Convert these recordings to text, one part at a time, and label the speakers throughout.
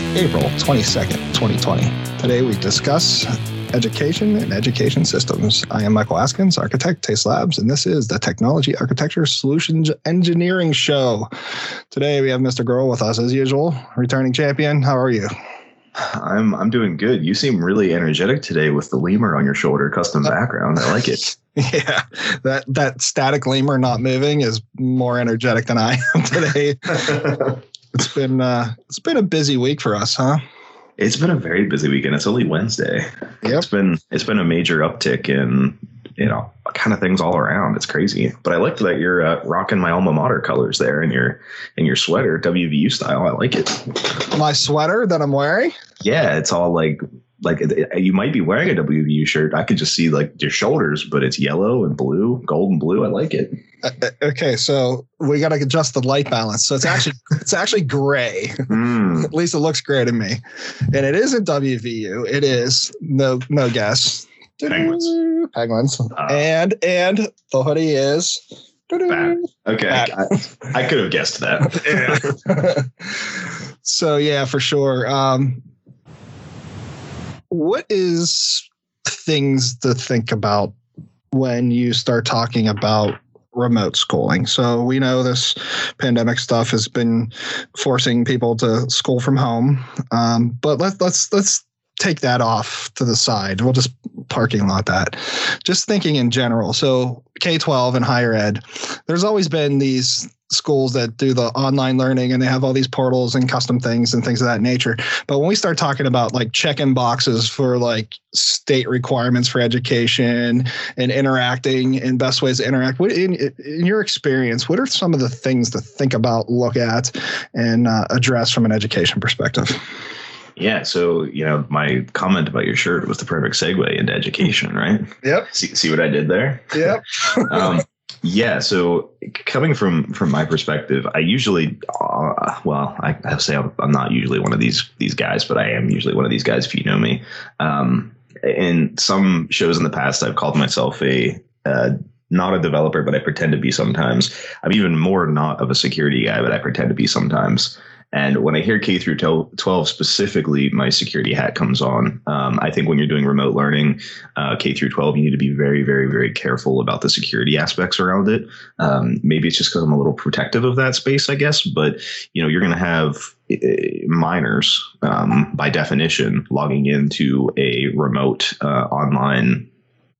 Speaker 1: is April 22nd, 2020. Today we discuss education and education systems. I am Michael Askins, architect, Taste Labs, and this is the Technology Architecture Solutions Engineering Show. Today we have Mr. Girl with us as usual, returning champion. How are you?
Speaker 2: I'm I'm doing good. You seem really energetic today with the lemur on your shoulder, custom uh, background. I like it.
Speaker 1: Yeah, that that static lemur not moving is more energetic than I am today. it's been uh, it's been a busy week for us, huh?
Speaker 2: It's been a very busy weekend. It's only Wednesday. Yep. It's been it's been a major uptick in you know kind of things all around. It's crazy. But I like that you're uh, rocking my alma mater colors there in your in your sweater, WVU style. I like it.
Speaker 1: My sweater that I'm wearing.
Speaker 2: Yeah, it's all like like you might be wearing a WVU shirt. I could just see like your shoulders, but it's yellow and blue, gold and blue. I like it.
Speaker 1: Uh, uh okay, so we got to adjust the light balance. So it's actually it's actually gray. Mm. At least it looks gray to me, and it isn't WVU. It is no no guess.
Speaker 2: Penguins.
Speaker 1: Penguins. Uh, and and the hoodie is.
Speaker 2: Okay, I, I, could have guessed that.
Speaker 1: so yeah, for sure. Um, what is things to think about when you start talking about remote schooling. So we know this pandemic stuff has been forcing people to school from home. Um, but let, let's let's take that off to the side. We'll just parking lot that. Just thinking in general. So K 12 and higher ed, there's always been these schools that do the online learning and they have all these portals and custom things and things of that nature. But when we start talking about like check-in boxes for like state requirements for education and interacting and best ways to interact, what in, in your experience, what are some of the things to think about, look at, and uh, address from an education perspective?
Speaker 2: Yeah. So, you know, my comment about your shirt was the perfect segue into education, right?
Speaker 1: Yep.
Speaker 2: See, see what I did there?
Speaker 1: Yep. um,
Speaker 2: yeah. So, coming from from my perspective, I usually, uh, well, I, I say I'm, I'm, not usually one of these these guys, but I am usually one of these guys if you know me. Um, in some shows in the past, I've called myself a uh, not a developer, but I pretend to be sometimes. I'm even more not of a security guy, but I pretend to be sometimes. And when I hear K through 12 specifically, my security hat comes on. Um, I think when you're doing remote learning, uh, K through 12, you need to be very, very, very careful about the security aspects around it. Um, maybe it's just because I'm a little protective of that space, I guess. But you know, you're going to have uh, minors um, by definition logging into a remote uh, online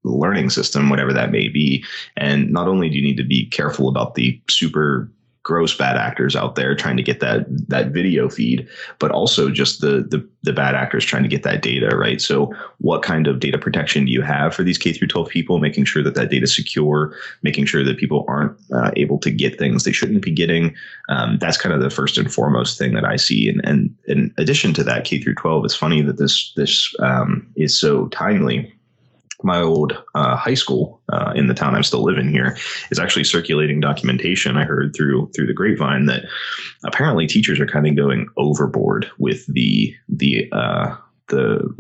Speaker 2: learning system, whatever that may be. And not only do you need to be careful about the super gross bad actors out there trying to get that that video feed, but also just the the, the bad actors trying to get that data, right? So what kind of data protection do you have for these K through 12 people, making sure that that data is secure, making sure that people aren't uh, able to get things they shouldn't be getting. Um, that's kind of the first and foremost thing that I see. And, and in addition to that, K through 12, it's funny that this this um, is so timely my old uh, high school uh, in the town I'm still living here is actually circulating documentation. I heard through through the grapevine that apparently teachers are kind of going overboard with the the uh, the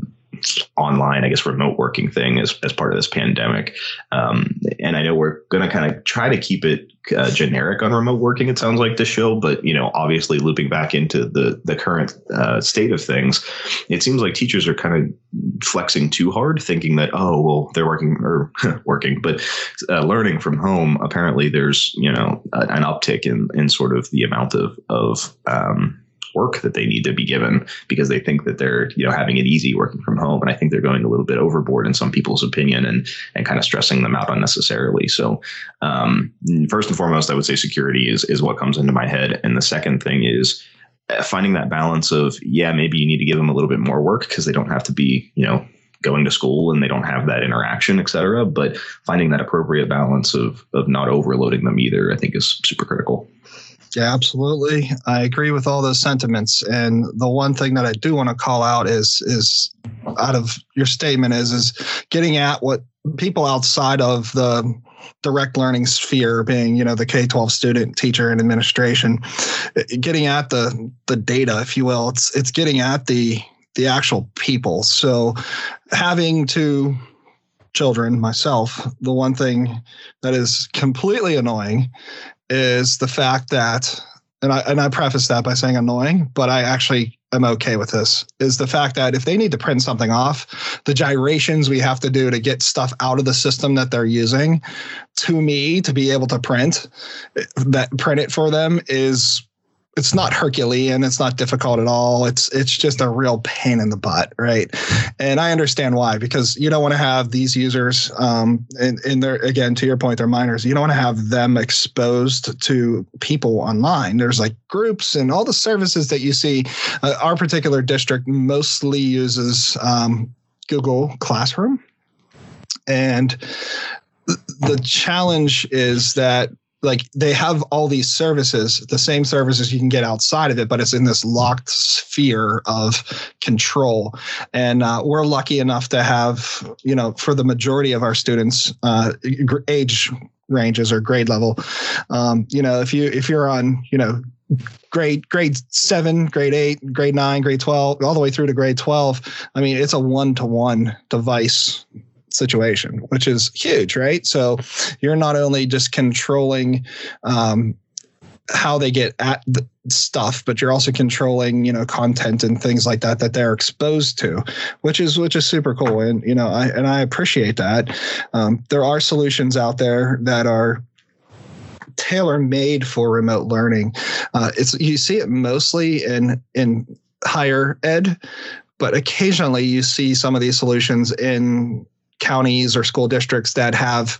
Speaker 2: online, I guess, remote working thing as, as part of this pandemic. Um, and I know we're going to kind of try to keep it uh, generic on remote working. It sounds like the show, but you know, obviously looping back into the the current uh, state of things, it seems like teachers are kind of flexing too hard, thinking that oh well they're working or working, but uh, learning from home. Apparently, there's you know an uptick in in sort of the amount of of um, work that they need to be given because they think that they're you know having it easy working from home and i think they're going a little bit overboard in some people's opinion and and kind of stressing them out unnecessarily so um, first and foremost i would say security is is what comes into my head and the second thing is uh, finding that balance of yeah maybe you need to give them a little bit more work because they don't have to be you know going to school and they don't have that interaction, et cetera. But finding that appropriate balance of of not overloading them either, I think, is super critical.
Speaker 1: Yeah, absolutely. I agree with all those sentiments. And the one thing that I do want to call out is is out of your statement is is getting at what people outside of the direct learning sphere being you know the k-12 student teacher and administration eh, getting at the the data if you will it's it's getting at the the actual people so having to children myself the one thing that is completely annoying is the fact that and I and I preface that by saying annoying, but I actually am okay with this, is the fact that if they need to print something off, the gyrations we have to do to get stuff out of the system that they're using to me to be able to print that print it for them is it's not Herculean. It's not difficult at all. It's it's just a real pain in the butt, right? And I understand why because you don't want to have these users, um, and and they're again to your point, they're minors. You don't want to have them exposed to people online. There's like groups and all the services that you see. Uh, our particular district mostly uses um, Google Classroom, and the challenge is that like they have all these services, the same services you can get outside of it, but it's in this locked sphere of control. And uh, we're lucky enough to have, you know, for the majority of our students, uh, age ranges or grade level. Um, you know, if you if you're on, you know, grade grade seven, grade eight, grade nine, grade twelve, all the way through to grade twelve, I mean, it's a one to one device situation, which is huge, right? So you're not only just controlling um, how they get at the stuff, but you're also controlling, you know, content and things like that that they're exposed to, which is which is super cool. And you know, I and I appreciate that. Um, there are solutions out there that are tailor made for remote learning. Uh, it's you see it mostly in in higher ed, but occasionally you see some of these solutions in counties or school districts that have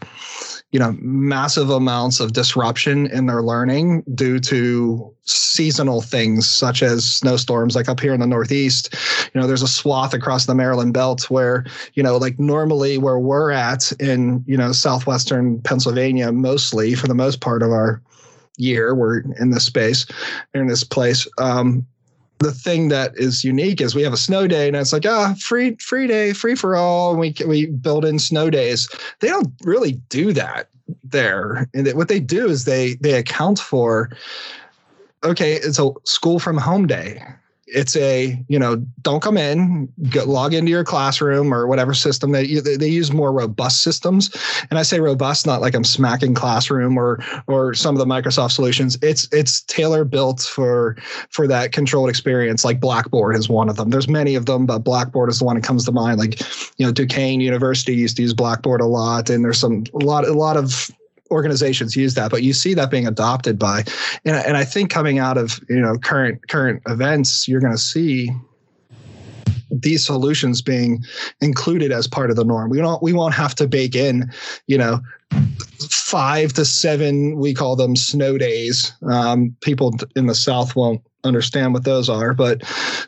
Speaker 1: you know massive amounts of disruption in their learning due to seasonal things such as snowstorms like up here in the northeast you know there's a swath across the maryland belt where you know like normally where we're at in you know southwestern pennsylvania mostly for the most part of our year we're in this space in this place um, the thing that is unique is we have a snow day and it's like ah free free day free for all. And we we build in snow days. They don't really do that there. And what they do is they they account for okay it's a school from home day it's a you know don't come in log into your classroom or whatever system they they use more robust systems. And i say robust not like i'm smacking classroom or or some of the microsoft solutions. It's it's tailor built for for that controlled experience. Like blackboard is one of them. There's many of them but blackboard is the one that comes to mind. Like you know duquesne university used to use blackboard a lot and there's some a lot a lot of organizations use that, but you see that being adopted by, and, and I think coming out of you know current current events, you're going to see these solutions being included as part of the norm. We don't we won't have to bake in, you know, five to seven we call them snow days. Um, people in the South won't understand what those are, but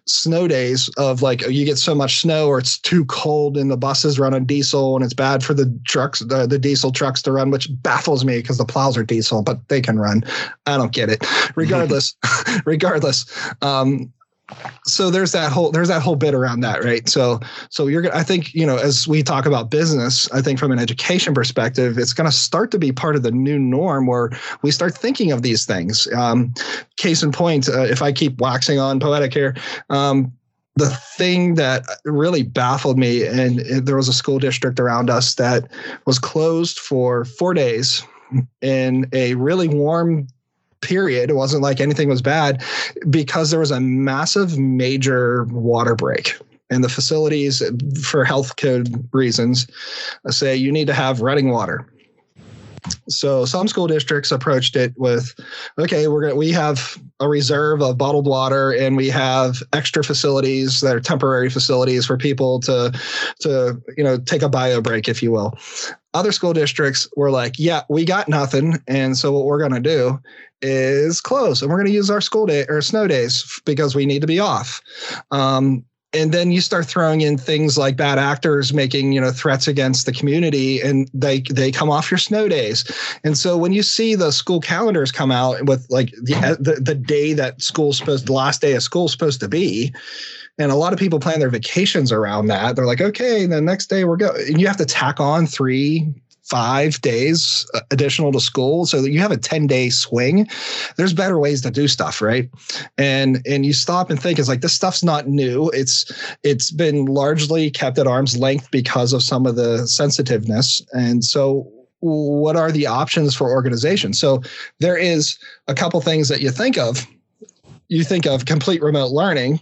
Speaker 1: snow days of like you get so much snow or it's too cold and the buses run on diesel and it's bad for the trucks, the, the diesel trucks to run, which baffles me because the plows are diesel, but they can run. I don't get it. Regardless, regardless, um, so there's that whole there's that whole bit around that right? So so you're i think you know as we talk about business i think from an education perspective it's going to start to be part of the new norm where we start thinking of these things. Um, case in point uh, if i keep waxing on poetic here um, the thing that really baffled me and there was a school district around us that was closed for four days in a really warm period. It wasn't like anything was bad because there was a massive major water break. And the facilities, for health code reasons, say you need to have running water. So some school districts approached it with, okay, we're gonna we have a reserve of bottled water and we have extra facilities that are temporary facilities for people to to you know take a bio break, if you will. Other school districts were like, yeah, we got nothing, and so what we're gonna do is close, and we're gonna use our school day or snow days because we need to be off. Um, and then you start throwing in things like bad actors making you know threats against the community and they they come off your snow days and so when you see the school calendars come out with like the the, the day that school's supposed the last day of school supposed to be and a lot of people plan their vacations around that they're like okay the next day we're going and you have to tack on three five days uh, additional to school so that you have a 10 day swing there's better ways to do stuff right? And and you stop and think it's like this stuff's not new. It's it's been largely kept at arm's length because of some of the sensitiveness. And so what are the options for organizations So there is a couple things that you think of. You think of complete remote learning,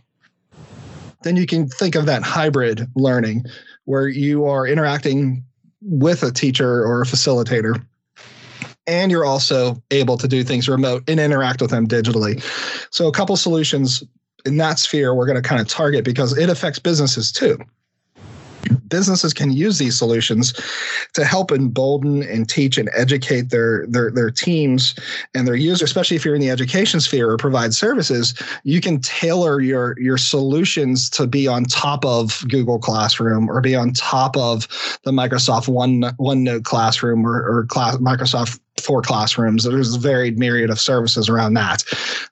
Speaker 1: then you can think of that hybrid learning where you are interacting with a teacher or a facilitator and you're also able to do things remote and interact with them digitally. So a couple solutions in that sphere we're going to kind of target because it affects businesses too businesses can use these solutions to help embolden and teach and educate their their their teams and their users especially if you're in the education sphere or provide services you can tailor your your solutions to be on top of Google Classroom or be on top of the Microsoft One OneNote Classroom or, or class, Microsoft for classrooms. There's a varied myriad of services around that.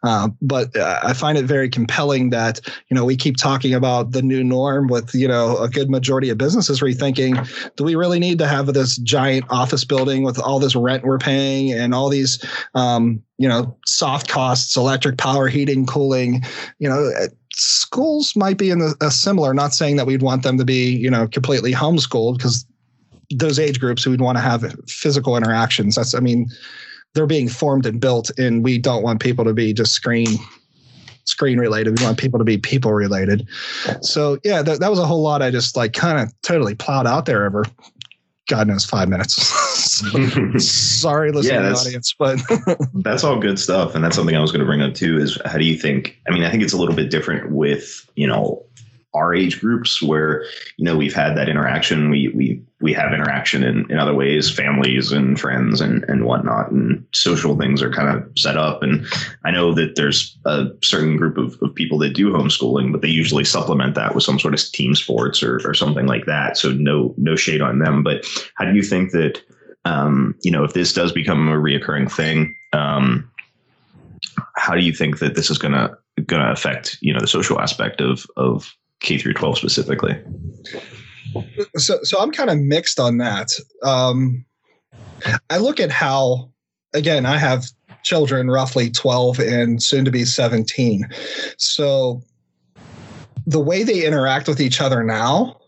Speaker 1: Uh, but uh, I find it very compelling that, you know, we keep talking about the new norm with, you know, a good majority of businesses rethinking, do we really need to have this giant office building with all this rent we're paying and all these, um, you know, soft costs, electric power, heating, cooling, you know, schools might be in a, a similar, not saying that we'd want them to be, you know, completely homeschooled because those age groups who would want to have physical interactions. That's, I mean, they're being formed and built, and we don't want people to be just screen screen related. We want people to be people related. So yeah, that, that was a whole lot. I just like kind of totally plowed out there over God knows five minutes. Sorry, listening yeah, audience, but
Speaker 2: that's all good stuff, and that's something I was going to bring up too. Is how do you think? I mean, I think it's a little bit different with you know our age groups where you know we've had that interaction. We we we have interaction in, in other ways families and friends and and whatnot and social things are kind of set up. And i know that there's a certain group of, of people that do homeschooling but they usually supplement that with some sort of team sports or, or something like that. So no no shade on them. But how do you think that um, you know if this does become a reoccurring thing um, how do you think that this is going to going to affect you know the social aspect of of K through 12 specifically?
Speaker 1: So, so I'm kind of mixed on that. Um, I look at how, again, I have children roughly 12 and soon to be 17. So the way they interact with each other now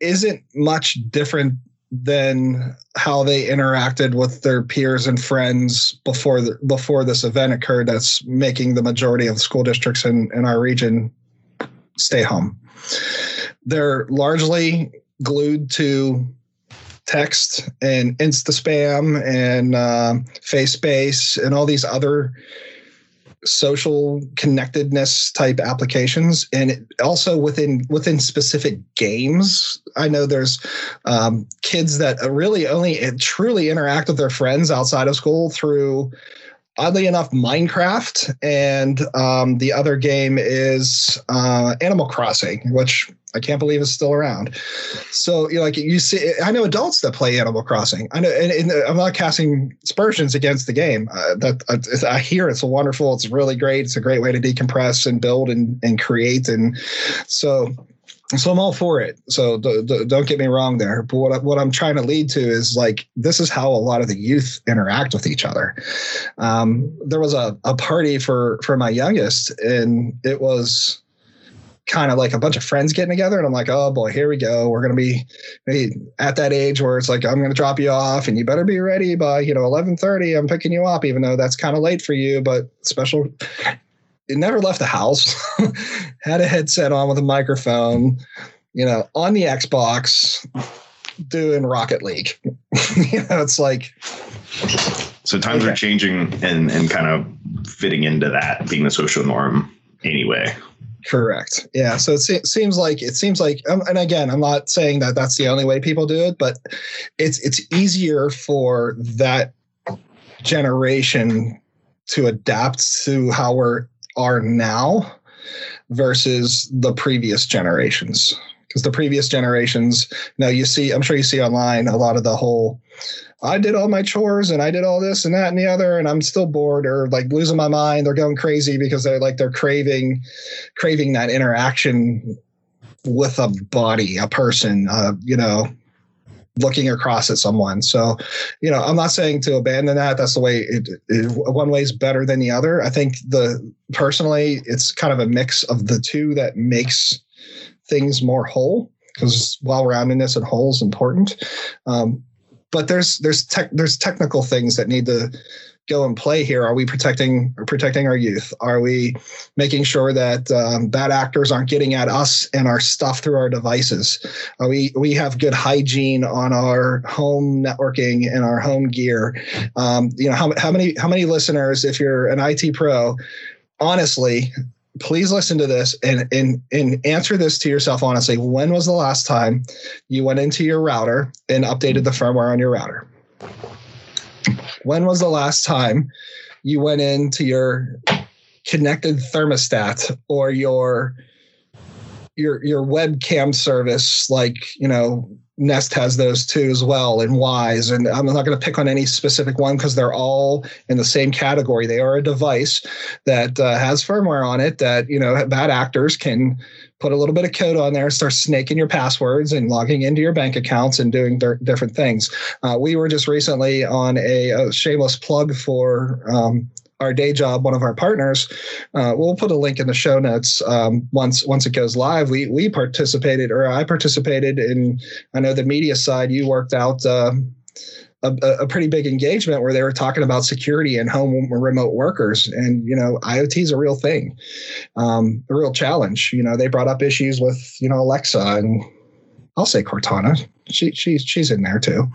Speaker 1: isn't much different than how they interacted with their peers and friends before the, before this event occurred that's making the majority of school districts in, in our region stay home. They're largely glued to text and insta spam and uh, FaceSpace and all these other social connectedness type applications and also within within specific games i know there's um, kids that really only truly interact with their friends outside of school through oddly enough, Minecraft, and um, the other game is uh, Animal Crossing, which I can't believe is still around. So, you know, like you see, I know adults that play Animal Crossing. I know, and, and I'm not casting aspersions against the game. Uh, that uh, I hear it's wonderful. It's really great. It's a great way to decompress and build and and create. And so, so I'm all for it. So d- d- don't get me wrong there. But what, I, what I'm trying to lead to is like this is how a lot of the youth interact with each other. Um, there was a, a party for for my youngest, and it was kind of like a bunch of friends getting together and i'm like oh boy here we go we're going to be at that age where it's like i'm going to drop you off and you better be ready by you know 11.30 i'm picking you up even though that's kind of late for you but special it never left the house. had a headset on with a microphone, you know, on the Xbox doing Rocket League. you know, it's like
Speaker 2: so times okay. are changing and and kind of fitting into that being the social norm anyway.
Speaker 1: Correct. Yeah. So it se- seems like it seems like, um, and again, I'm not saying that that's the only way people do it, but it's it's easier for that generation to adapt to how we're are now versus the previous generations. Because the previous generations now you see i'm sure you see online a lot of the whole i did all my chores and i did all this and that and the other and i'm still bored or like losing my mind they're going crazy because they're like they're craving craving that interaction with a body a person uh, you know looking across at someone. So, you know, I'm not saying to abandon that. That's the way it, it, one way is better than the other. I think the personally, it's kind of a mix of the two that makes things more whole because well roundedness and whole is important. Um, but there's there's tech there's technical things that need to go and play here? Are we protecting protecting our youth? Are we making sure that um, bad actors aren't getting at us and our stuff through our devices? Are we we have good hygiene on our home networking and our home gear. Um, you know how how many how many listeners, if you're an IT pro, honestly. Please listen to this and, and and answer this to yourself honestly. When was the last time you went into your router and updated the firmware on your router? When was the last time you went into your connected thermostat or your your your webcam service like you know Nest has those too as well, and Wyze And I'm not going to pick on any specific one because they're all in the same category. They are a device that uh, has firmware on it that you know bad actors can put a little bit of code on there, start snaking your passwords and logging into your bank accounts and doing different things. Uh, we were just recently on a, a shameless plug for um, our day job, one of our partners. Uh, we'll put a link in the show notes um, once once it goes live. We we participated, or I participated in. I know the media side. You worked out. Uh, a, a, pretty big engagement where they were talking about security and home remote workers and you know iot is a real thing um, a real challenge you know they brought up issues with you know alexa and I'll say Cortana. She she's she's in there too,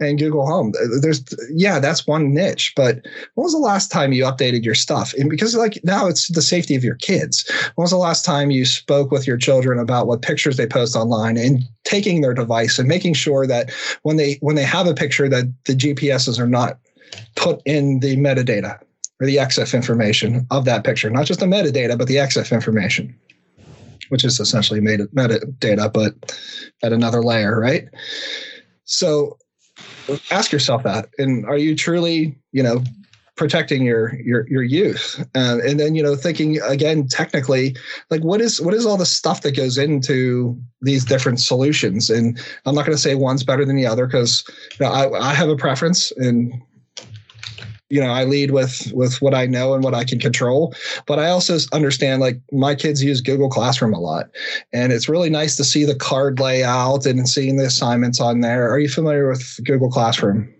Speaker 1: and Google Home. There's yeah, that's one niche. But when was the last time you updated your stuff? And because like now it's the safety of your kids. When was the last time you spoke with your children about what pictures they post online and taking their device and making sure that when they when they have a picture that the GPSs are not put in the metadata or the EXIF information of that picture, not just the metadata, but the EXIF information which is essentially made metadata, but at another layer, right? So ask yourself that. And are you truly, you know, protecting your your your youth uh, and then you know thinking again technically like what is what is all the stuff that goes into these different solutions and i'm not going to say one's better than the other because you know, I, I have a preference and you know i lead with with what i know and what i can control. But i also understand like my kids use google classroom a lot. And it's really nice to see the card layout and seeing the assignments on there. Are you familiar with google classroom?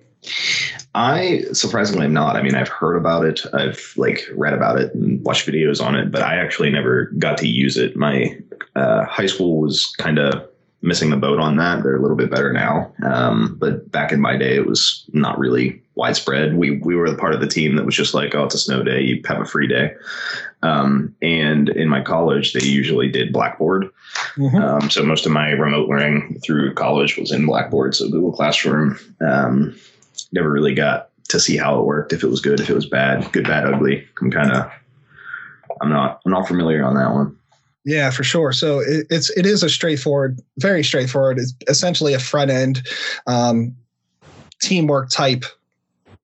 Speaker 2: I surprisingly am not. I mean, I've heard about it, I've like read about it and watched videos on it, but I actually never got to use it. My uh, high school was kind of missing the boat on that. They're a little bit better now, um, but back in my day, it was not really widespread. We we were the part of the team that was just like, oh, it's a snow day, you have a free day. Um, and in my college, they usually did Blackboard. Mm-hmm. Um, so most of my remote learning through college was in Blackboard. So Google Classroom um, never really got to see how it worked, if it was good, if it was bad, good, bad, ugly. I'm kind of I'm not I'm not familiar on that one.
Speaker 1: Yeah, for sure. So it, it's it is a straightforward, very straightforward. It's essentially a front end um, teamwork type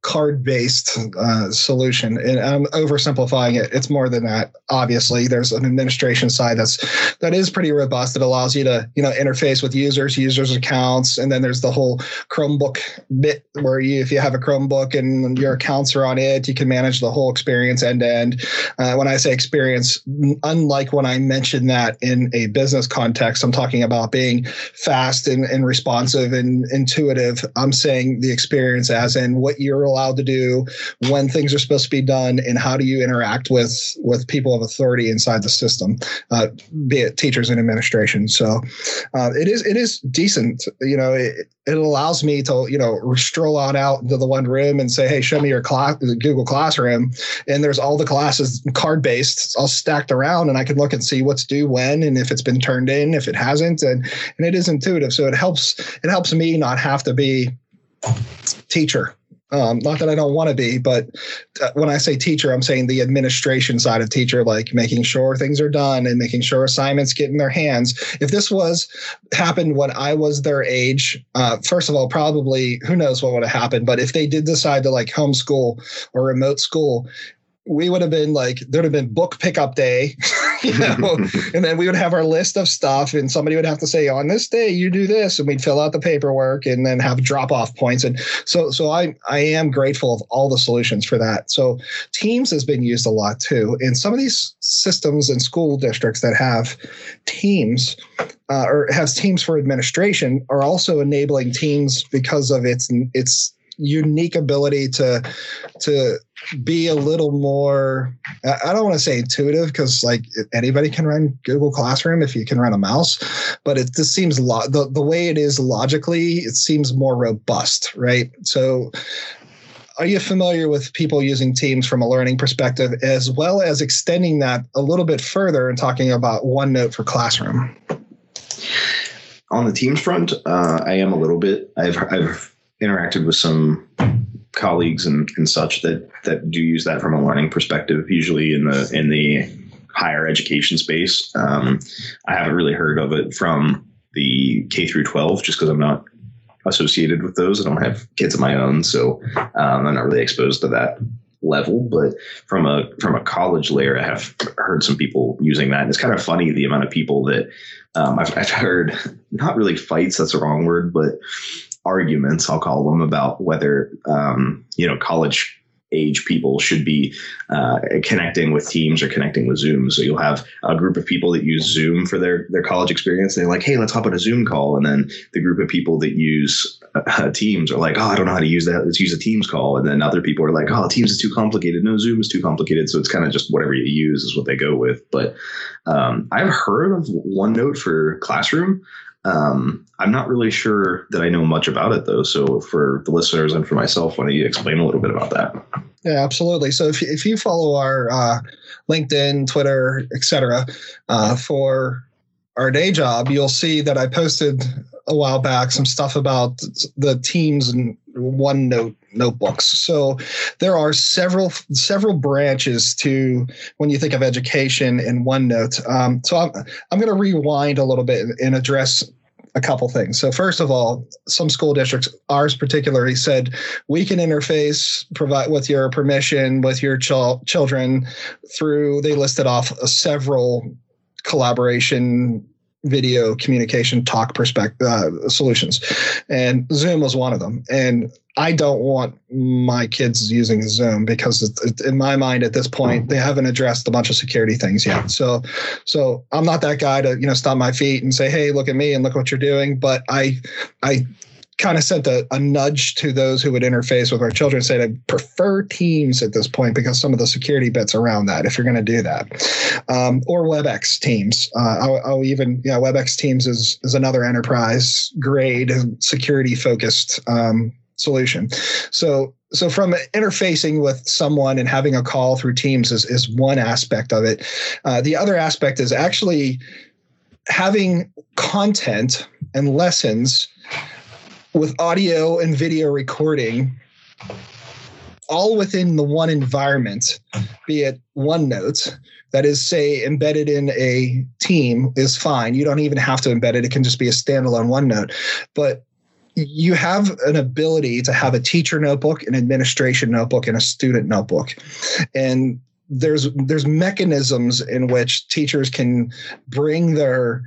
Speaker 1: card based uh, solution. And I'm oversimplifying it. It's more than that. Obviously, there's an administration side that's that is pretty robust. It allows you to you know interface with users, users accounts, and then there's the whole Chromebook bit where you if you have a Chromebook and your accounts are on it, you can manage the whole experience end to end. Uh, when I say experience, unlike when I mentioned that in a business context, I'm talking about being fast and, and responsive and intuitive. I'm saying the experience as in what you're allowed to do, when things are supposed to be done, and how do you interact with with people of authority inside the system, uh, be it teachers and administration. So uh, it is it is decent. You know, it, it allows me to you know stroll on out into the one room and say, hey, show me your class, Google Classroom, and there's all the classes card based, all stacked around, and I can look and see what's due when and if it's been turned in, if it hasn't, and and it is intuitive. So it helps it helps me not have to be teacher um, not that I don't want to be, but uh, when I say teacher, I'm saying the administration side of teacher, like making sure things are done and making sure assignments get in their hands. If this was happened when I was their age, uh, first of all, probably who knows what would have happened. But if they did decide to like homeschool or remote school, we would have been like there'd have been book pickup day you know, and then we would have our list of stuff, and somebody would have to say, on this day you do this, and we'd fill out the paperwork, and then have drop off points. And so, so I I am grateful of all the solutions for that. So Teams has been used a lot too, and some of these systems and school districts that have teams uh, or has teams for administration are also enabling teams because of its its unique ability to to be a little more i don't want to say intuitive because like anybody can run google classroom if you can run a mouse but it just seems lo- the, the way it is logically it seems more robust right? So are you familiar with people using teams from a learning perspective as well as extending that a little bit further and talking about onenote for classroom?
Speaker 2: On the teams front uh, i am a little bit i've i've interacted with some colleagues and, and such that that do use that from a learning perspective, usually in the in the higher education space. Um, I haven't really heard of it from the K through 12, just because I'm not associated with those. I don't have kids of my own, so um, I'm not really exposed to that level. But from a from a college layer, I have heard some people using that. And it's kind of funny the amount of people that um, I've, I've heard not really fights. That's the wrong word, but arguments, I'll call them, about whether um, you know college age people should be uh, connecting with Teams or connecting with Zoom. So you'll have a group of people that use Zoom for their their college experience. They're like, hey, let's hop on a Zoom call, and then the group of people that use uh, Teams are like, oh, I don't know how to use that. Let's use a Teams call. And then other people are like, oh, Teams is too complicated. No, Zoom is too complicated. So it's kind of just whatever you use is what they go with. But um, I've heard of OneNote for Classroom. Um, I'm not really sure that I know much about it though. So for the listeners and for myself, why don't you explain a little bit about that?
Speaker 1: Yeah, absolutely. So if, if you follow our uh, LinkedIn, Twitter, etc., uh, for our day job, you'll see that I posted a while back some stuff about the teams and OneNote notebooks. So there are several several branches to when you think of education in OneNote. Um, so I'm I'm going to rewind a little bit and address a couple things. So first of all, some school districts, ours particularly, said we can interface provide with your permission with your ch- children through. They listed off several collaboration video communication talk perspective uh, solutions. And zoom was one of them. And i don't want my kids using zoom because it, in my mind at this point they haven't addressed a bunch of security things yet. So so i'm not that guy to you know stomp my feet and say hey look at me and look what you're doing. But i i kind of sent a, a, nudge to those who would interface with our children say I prefer Teams at this point because some of the security bits around that, if you're going to do that, um, or WebEx Teams. Uh, I'll, I'll, even, yeah, WebEx Teams is, is another enterprise grade security focused um, solution. So, so from interfacing with someone and having a call through Teams is, is one aspect of it. Uh, the other aspect is actually having content and lessons with audio and video recording all within the one environment, be it OneNote, that is, say, embedded in a team is fine. You don't even have to embed it, it can just be a standalone OneNote. But you have an ability to have a teacher notebook, an administration notebook, and a student notebook. And there's there's mechanisms in which teachers can bring their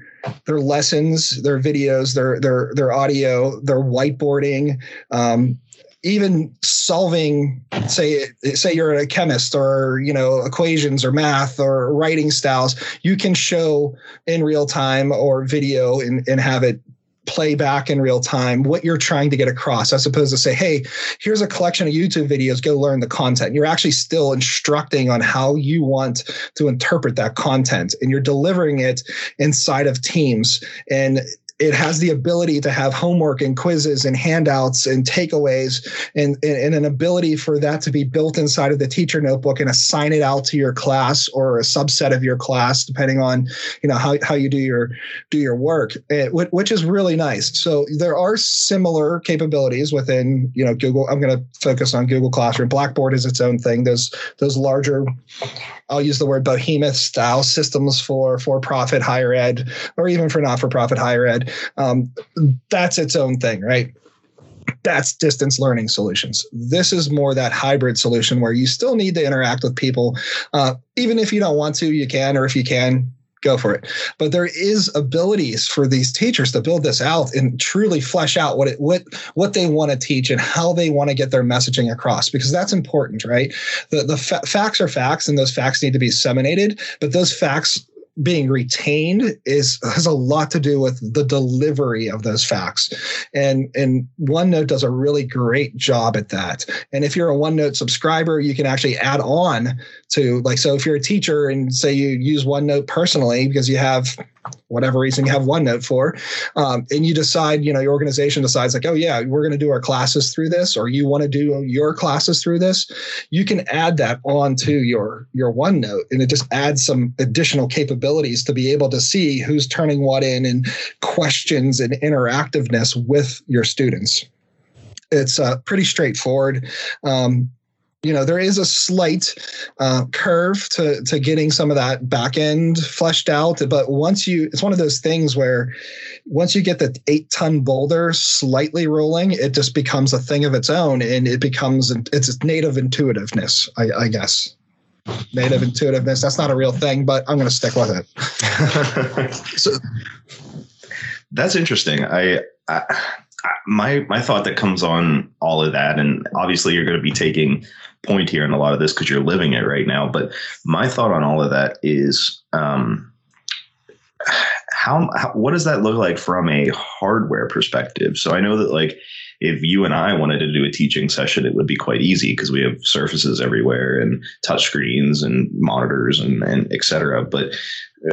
Speaker 1: their lessons, their videos, their their their audio, their whiteboarding, um, even solving say say you're a chemist or you know equations or math or writing styles you can show in real time or video and, and have it play back in real time what you're trying to get across as opposed to say hey here's a collection of youtube videos go learn the content. You're actually still instructing on how you want to interpret that content and you're delivering it inside of teams. And it has the ability to have homework and quizzes and handouts and takeaways and, and, and, an ability for that to be built inside of the teacher notebook and assign it out to your class or a subset of your class depending on you know how, how you do your do your work eh, which is really nice. So there are similar capabilities within you know google i'm going to focus on google classroom. Blackboard is its own thing. Those those larger I'll use the word behemoth style systems for for profit higher ed or even for not for profit higher ed. Um, that's its own thing, right? that's distance learning solutions. This is more that hybrid solution where you still need to interact with people. Uh, even if you don't want to, you can, or if you can, go for it. But there is abilities for these teachers to build this out and truly flesh out what it what what they want to teach and how they want to get their messaging across because that's important, right? The the fa- facts are facts and those facts need to be disseminated, but those facts being retained is has a lot to do with the delivery of those facts. And and onenote does a really great job at that. And if you're a onenote subscriber you can actually add on to like so if you're a teacher and say you use onenote personally because you have whatever reason you have OneNote for, um, and you decide, you know, your organization decides like, oh yeah, we're going to do our classes through this, or you want to do your classes through this, you can add that onto your your OneNote, and it just adds some additional capabilities to be able to see who's turning what in and questions and interactiveness with your students. It's uh, pretty straightforward. Um, you know there is a slight uh, curve to to getting some of that back end fleshed out but once you it's one of those things where once you get the eight ton boulder slightly rolling it just becomes a thing of its own and it becomes it's native intuitiveness i, I guess. Native intuitiveness that's not a real thing but i'm going to stick with it.
Speaker 2: So that's interesting. I, I my my thought that comes on all of that and obviously you're going to be taking point here in a lot of this because you're living it right now. But my thought on all of that is um, how, how what does that look like from a hardware perspective? So I know that like if you and I wanted to do a teaching session, it would be quite easy because we have surfaces everywhere and touch screens and monitors and, and et cetera. But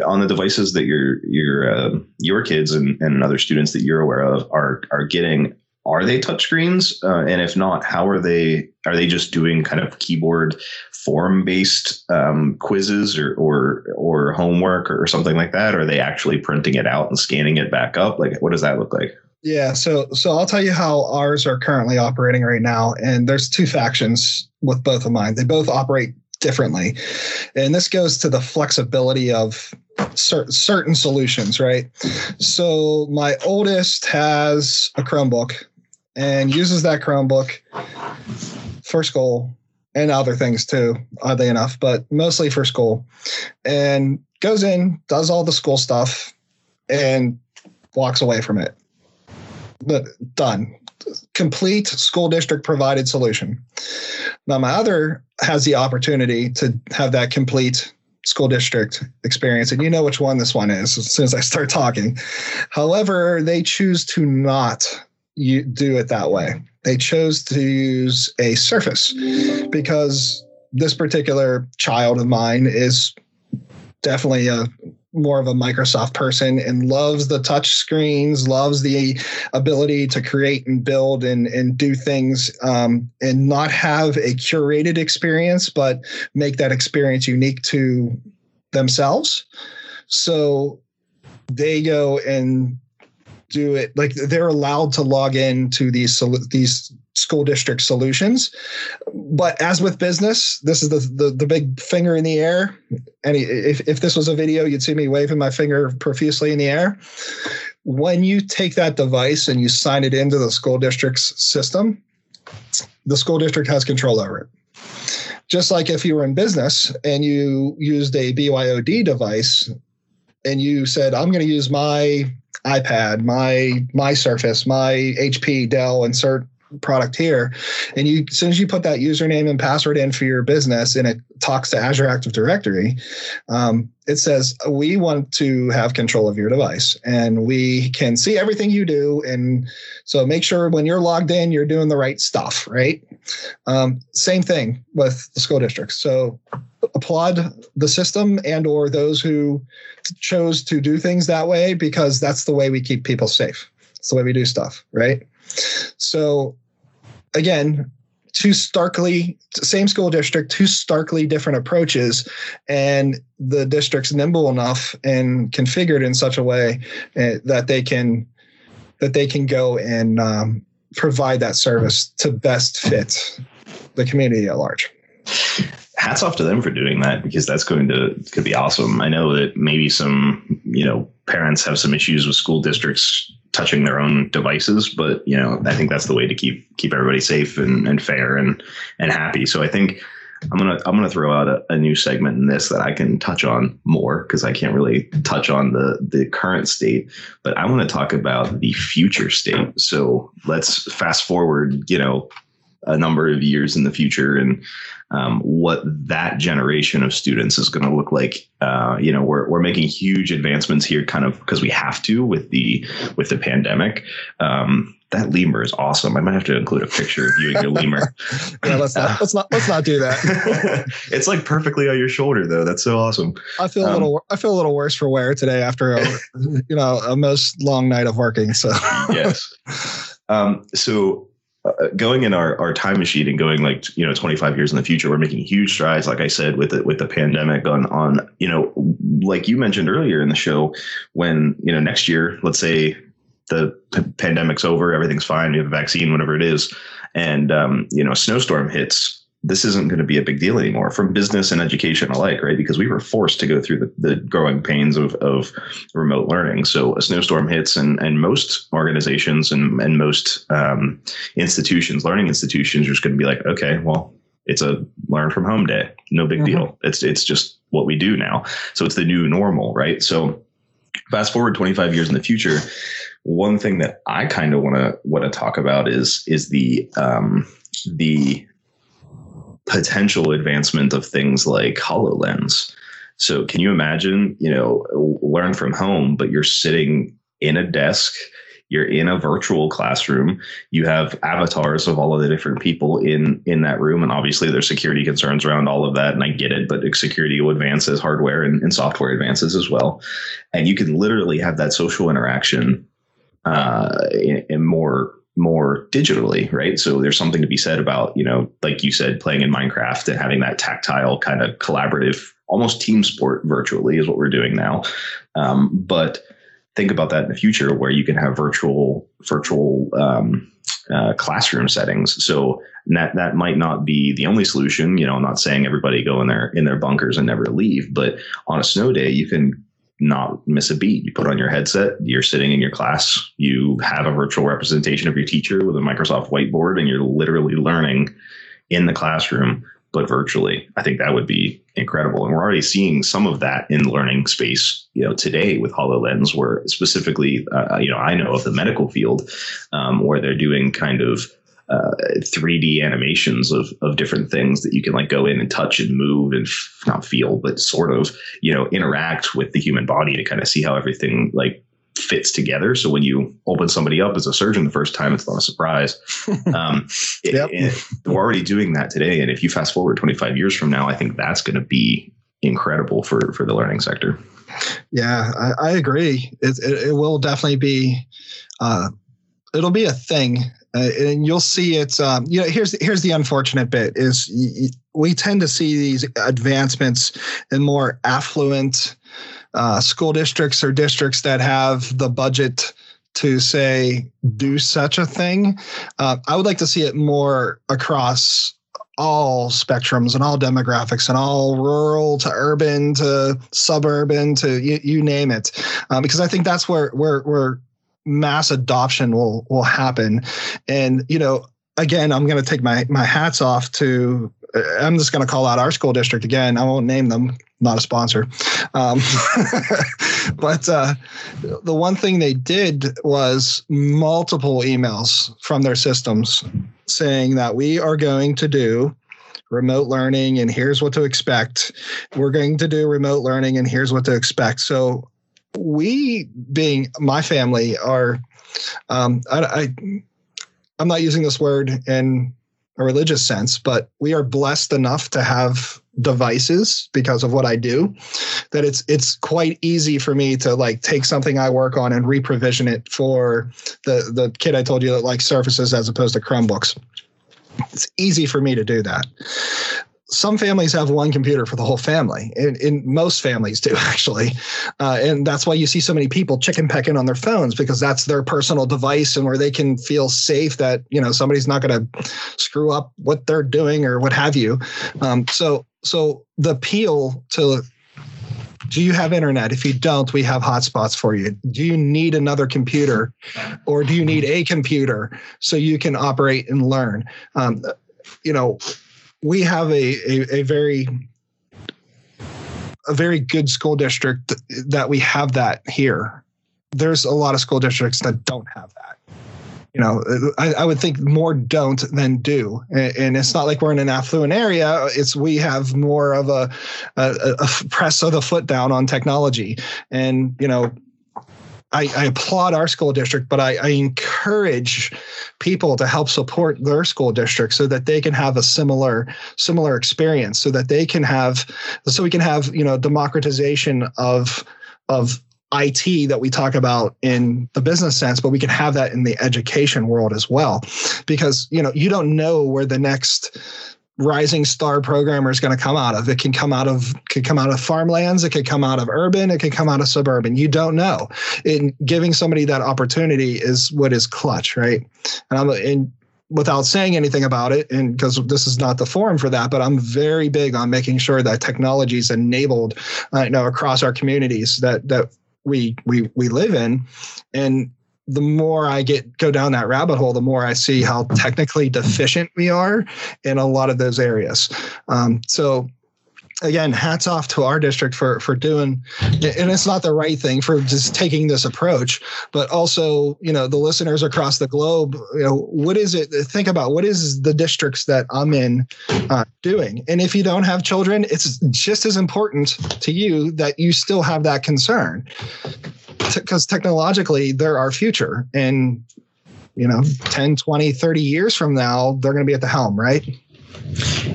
Speaker 2: on the devices that your your uh, your kids and, and other students that you're aware of are are getting, are they touchscreens? Uh, and if not, how are they? Are they just doing kind of keyboard form based um, quizzes or, or or homework or something like that? Or are they actually printing it out and scanning it back up? Like, what does that look like?
Speaker 1: Yeah, so so I'll tell you how ours are currently operating right now, and there's two factions with both of mine. They both operate differently, and this goes to the flexibility of certain certain solutions, right? So my oldest has a Chromebook and uses that Chromebook for school and other things too, oddly enough, but mostly for school. And goes in, does all the school stuff, and walks away from it. But done. Complete school district provided solution. Now, my other has the opportunity to have that complete school district experience, and you know which one this one is as soon as I start talking. However, they choose to not you do it that way. They chose to use a Surface because this particular child of mine is definitely a more of a Microsoft person and loves the touch screens, loves the ability to create and build and, and do things um, and not have a curated experience, but make that experience unique to themselves. So they go and do it like they're allowed to log in to these these school district solutions. But as with business this is the, the the, big finger in the air. And if, if this was a video you'd see me waving my finger profusely in the air. When you take that device and you sign it into the school district's system the school district has control over it. Just like if you were in business and you used a BYOD device and you said i'm going to use my iPad, my my Surface, my HP, Dell, insert product here. And you as soon as you put that username and password in for your business and it talks to azure active directory um, it says we want to have control of your device and we can see everything you do. And so make sure when you're logged in you're doing the right stuff right? Um, same thing with the school districts so applaud the system and or those who chose to do things that way because that's the way we keep people safe. It's the way we do stuff, right? So again, two starkly same school district, two starkly different approaches, and the district's nimble enough and configured in such a way uh, that they can that they can go and um, provide that service to best fit the community at large
Speaker 2: hats off to them for doing that because that's going to could be awesome. I know that maybe some you know parents have some issues with school districts touching their own devices, but you know, I think that's the way to keep keep everybody safe and, and fair and and happy. So I think I'm gonna I'm gonna throw out a, a new segment in this that I can touch on more because I can't really touch on the the current state, but I want to talk about the future state. So let's fast forward, you know, a number of years in the future and um, what that generation of students is going to look like. Uh, you know, we're, we're making huge advancements here kind of because we have to with the, with the pandemic. Um, that lemur is awesome. I might have to include a picture of you and your lemur.
Speaker 1: yeah, let's not, let's not, let's not do that.
Speaker 2: it's like perfectly on your shoulder though. That's so awesome.
Speaker 1: I feel a little, um, I feel a little worse for wear today after a, you know, a most long night of working. So
Speaker 2: yes. Um, so uh, going in our, our time machine and going like you know 25 years in the future we're making huge strides like i said with the with the pandemic on on you know like you mentioned earlier in the show when you know next year let's say the p- pandemic's over everything's fine we have a vaccine whatever it is and um, you know a snowstorm hits this isn't going to be a big deal anymore from business and education alike, right? Because we were forced to go through the, the growing pains of, of remote learning. So a snowstorm hits, and, and most organizations and, and most um, institutions, learning institutions, are just going to be like, okay, well, it's a learn from home day, no big mm-hmm. deal. It's it's just what we do now. So it's the new normal, right? So fast forward 25 years in the future, one thing that I kind of want to want to talk about is is the um, the potential advancement of things like HoloLens. So can you imagine, you know, learn from home, but you're sitting in a desk, you're in a virtual classroom, you have avatars of all of the different people in in that room, and obviously there's security concerns around all of that, and I get it, but security will advance as hardware and, and software advances as well, and you can literally have that social interaction uh, in, in more more digitally, right? So there's something to be said about, you know, like you said, playing in Minecraft and having that tactile kind of collaborative, almost team sport virtually is what we're doing now. Um, but think about that in the future where you can have virtual virtual um, uh, classroom settings. So that that might not be the only solution. You know, I'm not saying everybody go in their in their bunkers and never leave, but on a snow day, you can not miss a beat. You put on your headset, you're sitting in your class, you have a virtual representation of your teacher with a Microsoft whiteboard, and you're literally learning in the classroom, but virtually. I think that would be incredible. And we're already seeing some of that in the learning space, you know, today with HoloLens, where specifically, uh, you know, I know of the medical field um, where they're doing kind of uh, 3D animations of of different things that you can like go in and touch and move and f- not feel, but sort of you know interact with the human body to kind of see how everything like fits together. So when you open somebody up as a surgeon the first time, it's not a surprise. Um, yep. it, it, we're already doing that today, and if you fast forward 25 years from now, I think that's going to be incredible for for the learning sector.
Speaker 1: Yeah, I, I agree. It, it, it will definitely be. Uh, it'll be a thing uh, and you'll see it. Um, you know, here's here's the unfortunate bit: is y- we tend to see these advancements in more affluent uh, school districts or districts that have the budget to say do such a thing. Uh, I would like to see it more across all spectrums and all demographics and all rural to urban to suburban to you, you name it, uh, because I think that's where where where mass adoption will will happen. And you know again i'm going to take my my hats off to i'm just going to call out our school district again. I won't name them not a sponsor. Um, but uh, the one thing they did was multiple emails from their systems saying that we are going to do remote learning and here's what to expect. We're going to do remote learning and here's what to expect. So we being my family are um, I, I i'm not using this word in a religious sense but we are blessed enough to have devices because of what I do that it's it's quite easy for me to like take something I work on and reprovision it for the the kid I told you that like surfaces as opposed to Chromebooks. It's easy for me to do that some families have one computer for the whole family, and, and most families do actually, uh, and that's why you see so many people chicken pecking on their phones because that's their personal device and where they can feel safe that you know somebody's not going to screw up what they're doing or what have you. Um, so so the appeal to Do you have internet? If you don't, we have hotspots for you. Do you need another computer or do you need a computer so you can operate and learn? Um, you know, we have a, a, a very a very good school district that we have that here. There's a lot of school districts that don't have that you know, I, I, would think more don't than do. And, and, it's not like we're in an affluent area. It's we have more of a, a, a press of the foot down on technology. And, you know, I, I applaud our school district, but I, I encourage people to help support their school district so that they can have a similar similar experience, so that they can have, so we can have you know democratization of of IT that we talk about in the business sense, but we can have that in the education world as well. Because, you know, you don't know where the next rising star programmer is going to come out of. It can come out of could come out of farmlands, it could come out of urban, it could come out of suburban. You don't know. In giving somebody that opportunity is what is clutch, right? And I'm in without saying anything about it and because this is not the forum for that but i'm very big on making sure that technology is enabled uh, you know across our communities that that we we we live in and the more I get go down that rabbit hole, the more I see how technically deficient we are in a lot of those areas. Um, so again, hats off to our district for for doing, and it's not the right thing for just taking this approach, but also you know the listeners across the globe. You know what is it? Think about what is the districts that I'm in uh, doing, and if you don't have children, it's just as important to you that you still have that concern, because technologically they're our future, and you know 10 20 30 years from now they're going to be at the helm right?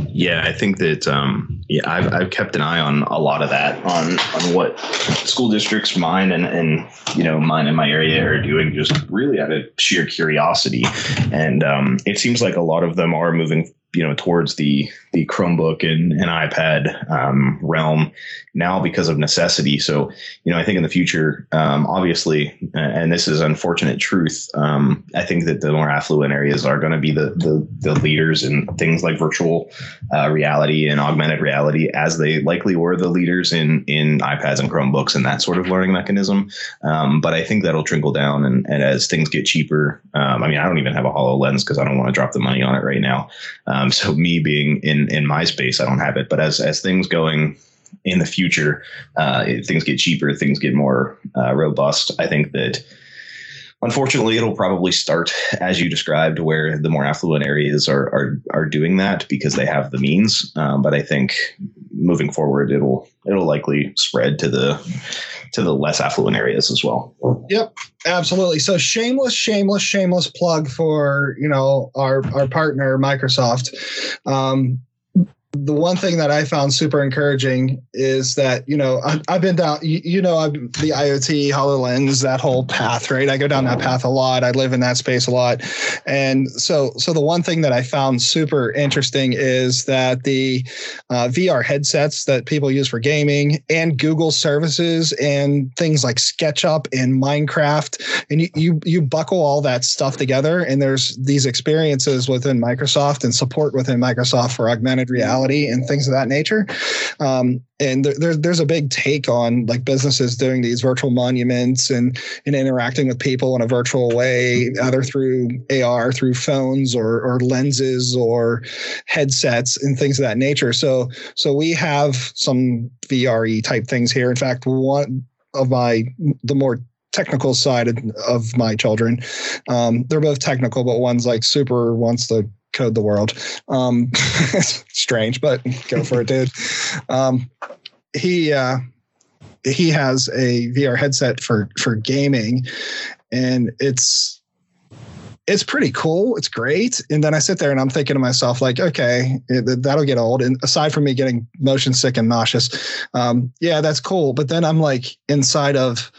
Speaker 2: Yeah, I think that um, yeah, I've, I've kept an eye on a lot of that on on what school districts, mine and and you know mine in my area are doing, just really out of sheer curiosity, and um, it seems like a lot of them are moving you know towards the the Chromebook and, and iPad um, realm now because of necessity. So you know I think in the future, um, obviously, and this is unfortunate truth. Um, I think that the more affluent areas are going to be the, the, the leaders in things like virtual uh, reality and augmented reality, as they likely were the leaders in in iPads and Chromebooks and that sort of learning mechanism. Um, but I think that'll trickle down, and, and as things get cheaper, um, I mean I don't even have a HoloLens because I don't want to drop the money on it right now. Um, so me being in in my space, I don't have it. But as as things going in the future, uh, things get cheaper, things get more uh, robust. I think that unfortunately it'll probably start as you described where the more affluent areas are are, are doing that because they have the means um, but i think moving forward it'll it'll likely spread to the to the less affluent areas as well.
Speaker 1: Yep, absolutely. So shameless, shameless, shameless plug for you know our our partner Microsoft. Um, the one thing that I found super encouraging is that you know I, have been down you, you know I'm the IoT HoloLens that whole path right? I go down that path a lot. I live in that space a lot. And so so the one thing that I found super interesting is that the uh, VR headsets that people use for gaming and Google services and things like SketchUp and Minecraft and you you, you buckle all that stuff together and there's these experiences within Microsoft and support within Microsoft for augmented reality and things of that nature. Um, and there, there, there's a big take on like businesses doing these virtual monuments and, and interacting with people in a virtual way, either through AR, through phones or, or lenses or headsets and things of that nature. So, so we have some VRE type things here. In fact, one of my, the more technical side of, of my children. Um, they're both technical, but one's like super wants to code the world. Um, strange, but go for it, dude. Um, he uh, he has a VR headset for for gaming, and it's it's pretty cool. It's great. And then I sit there and I'm thinking to myself, like, okay, it, that'll get old. And aside from me getting motion sick and nauseous, um, yeah, that's cool. But then I'm like inside of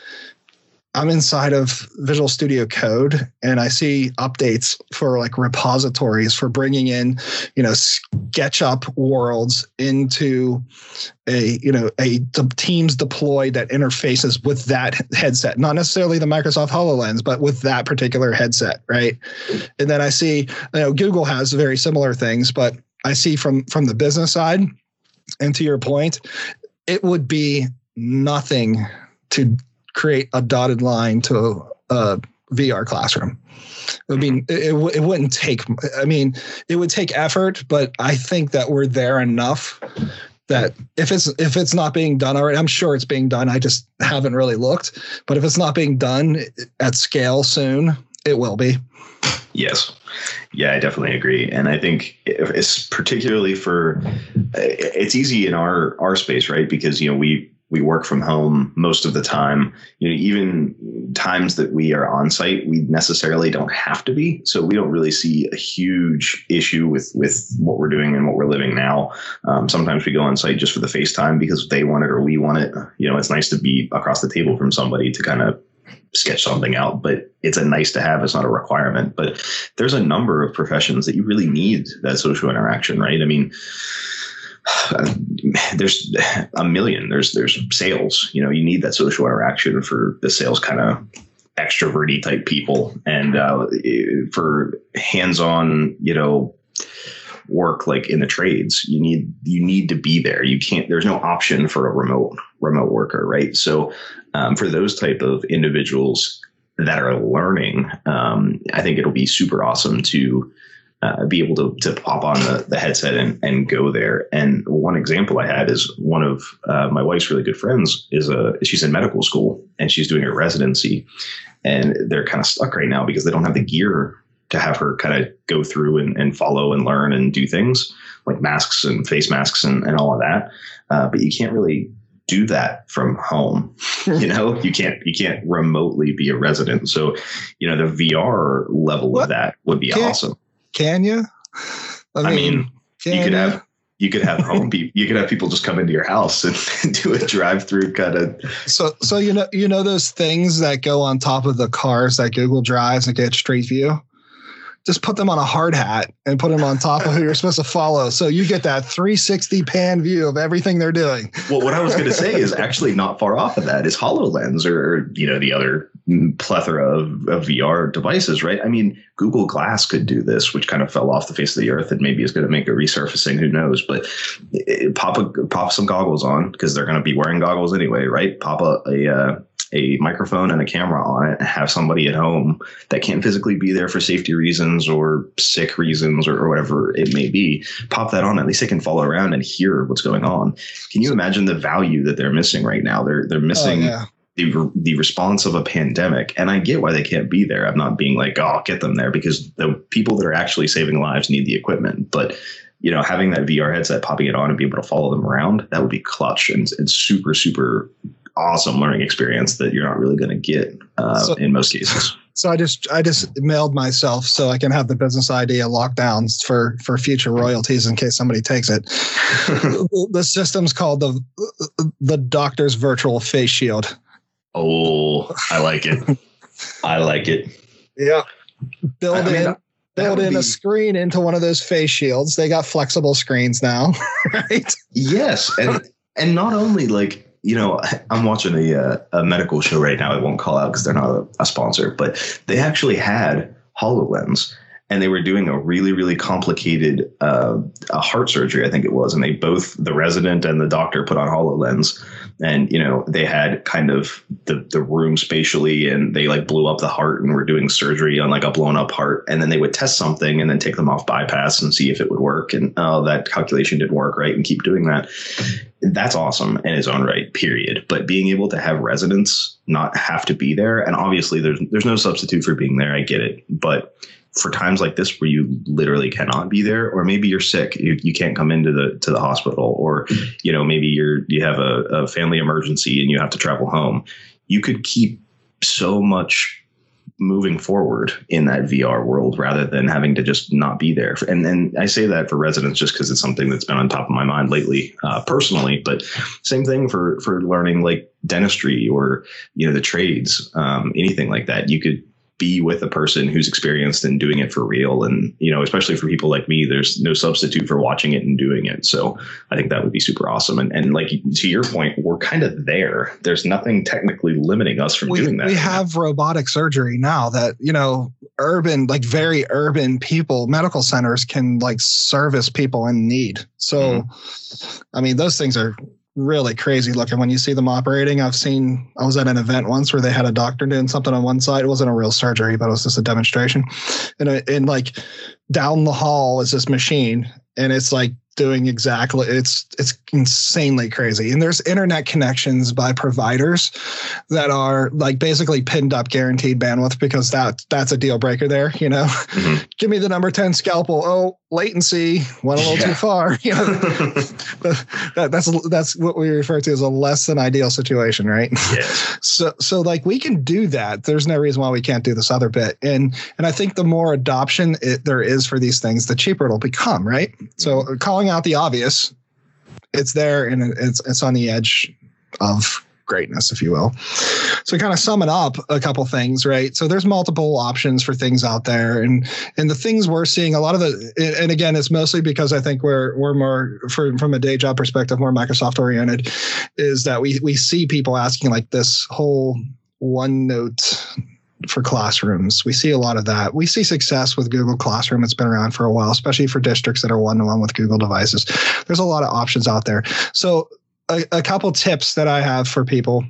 Speaker 1: I'm inside of Visual Studio Code and I see updates for like repositories for bringing in, you know, SketchUp worlds into a, you know, a Teams deploy that interfaces with that headset, not necessarily the Microsoft HoloLens, but with that particular headset, right? And then I see, you know, Google has very similar things, but I see from from the business side, and to your point, it would be nothing to create a dotted line to a VR classroom. I mean, it, it, wouldn't take, I mean, it would take effort, but I think that we're there enough that if it's if it's not being done already, I'm sure it's being done. I just haven't really looked. But if it's not being done at scale soon, it will be.
Speaker 2: Yes. Yeah, I definitely agree, and I think it's particularly for it's easy in our our space, right? Because you know we we work from home most of the time. You know, even times that we are on site, we necessarily don't have to be. So we don't really see a huge issue with with what we're doing and what we're living now. Um, sometimes we go on site just for the FaceTime because they want it or we want it. You know, it's nice to be across the table from somebody to kind of sketch something out, but it's a nice to have. It's not a requirement. But there's a number of professions that you really need that social interaction, right? I mean, there's a million. There's there's sales. You know, you need that social interaction for the sales kind of extroverty type people, and uh, for hands-on, you know, work like in the trades, you need you need to be there. You can't. There's no option for a remote remote worker, right? So, um, for those type of individuals that are learning, um, I think it'll be super awesome to uh, be able to, to pop on the, the headset and, and go there. And one example I had is one of uh, my wife's really good friends is a she's in medical school and she's doing her residency, and they're kind of stuck right now because they don't have the gear to have her kind of go through and, and follow and learn and do things like masks and face masks and, and all of that. Uh, but you can't really do that from home. you know, you can't you can't remotely be a resident. So, you know, the VR level what? of that would be
Speaker 1: can,
Speaker 2: awesome.
Speaker 1: Can you?
Speaker 2: I mean, I mean you could you? have you could have home people you could have people just come into your house and, do a drive through kind of
Speaker 1: so so you know you know those things that go on top of the cars that google drives and get street view just put them on a hard hat and put them on top of who you're supposed to follow. So you get that 360 pan view of everything they're doing.
Speaker 2: Well, what I was going to say is actually not far off of that is HoloLens or, you know, the other plethora of, of VR devices, right? I mean, Google Glass could do this, which kind of fell off the face of the earth and maybe is going to make a resurfacing. Who knows? But it, pop a, pop some goggles on because they're going to be wearing goggles anyway, right? Pop a, a uh, a microphone and a camera on it and have somebody at home that can't physically be there for safety reasons or sick reasons or, or, whatever it may be, pop that on. At least they can follow around and hear what's going on. Can you imagine the value that they're missing right now? They're they're missing oh, yeah. The the response of a pandemic, and I get why they can't be there. I'm not being like, oh, get them there because the people that are actually saving lives need the equipment, but you know, having that VR headset, popping it on and be able to follow them around, that would be clutch and, and super, super awesome learning experience that you're not really going to get uh, so, in most cases.
Speaker 1: So I just I just mailed myself so I can have the business idea locked down for for future royalties in case somebody takes it. the system's called the the doctor's virtual face shield.
Speaker 2: Oh, I like it. I like it.
Speaker 1: Yeah. Build I mean, in build in be... a screen into one of those face shields. They got flexible screens now, right?
Speaker 2: Yes, and and not only like you know, I'm watching a, uh, a medical show right now. I won't call out because they're not a, a, sponsor, but they actually had HoloLens and they were doing a really, really complicated uh, a heart surgery, I think it was. And they both, the resident and the doctor, put on HoloLens and you know they had kind of the the room spatially and they like blew up the heart and were doing surgery on like a blown up heart. And then they would test something and then take them off bypass and see if it would work. And oh that calculation didn't work right? And keep doing that. That's awesome in its own right period. But being able to have residents not have to be there and obviously there's there's no substitute for being there. I get it. But for times like this where you literally cannot be there or maybe you're sick you, you can't come into the to the hospital or you know maybe you're you have a, a family emergency and you have to travel home you could keep so much moving forward in that VR world rather than having to just not be there. And and I say that for residents just because it's something that's been on top of my mind lately, uh, personally. But same thing for for learning like dentistry or you know the trades, um, anything like that. You could be with a person who's experienced and doing it for real. And, you know, especially for people like me, there's no substitute for watching it and doing it. So I think that would be super awesome. And, and like to your point, we're kind of there. There's nothing technically limiting us from
Speaker 1: we,
Speaker 2: doing that.
Speaker 1: We have robotic surgery now that, you know, urban, like very urban people, medical centers can like service people in need. So, mm-hmm. I mean, those things are really crazy looking when you see them operating. I've seen, I was at an event once where they had a doctor doing something on one side. It wasn't a real surgery, but it was just a demonstration. And, and like down the hall is this machine and it's like doing exactly it's it's insanely crazy and there's internet connections by providers that are like basically pinned up guaranteed bandwidth because that that's a deal breaker there you know mm-hmm. give me the number 10 scalpel oh latency went a little yeah. too far you know that, that's that's what we refer to as a less than ideal situation right yeah. so so like we can do that there's no reason why we can't do this other bit and and i think the more adoption it, there is for these things the cheaper it'll become right so mm-hmm. calling out the obvious it's there and it's it's on the edge of greatness, if you will. So kind of summing up a couple things, right? So there's multiple options for things out there, and and the things we're seeing a lot of the, and again, it's mostly because I think we're we're more for, from a day job perspective, more Microsoft oriented, is that we we see people asking like this whole OneNote for classrooms. We see a lot of that. We see success with Google Classroom. It's been around for a while, especially for districts that are one to one with Google devices. There's a lot of options out there. So a, a couple tips that I have for people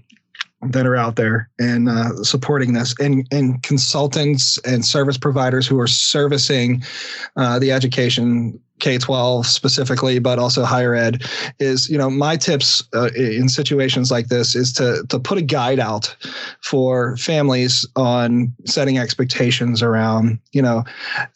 Speaker 1: that are out there and uh, supporting this and, and consultants and service providers who are servicing uh, the education K 12 specifically, but also higher ed, is you know my tips uh, in situations like this is to to put a guide out for families on setting expectations around you know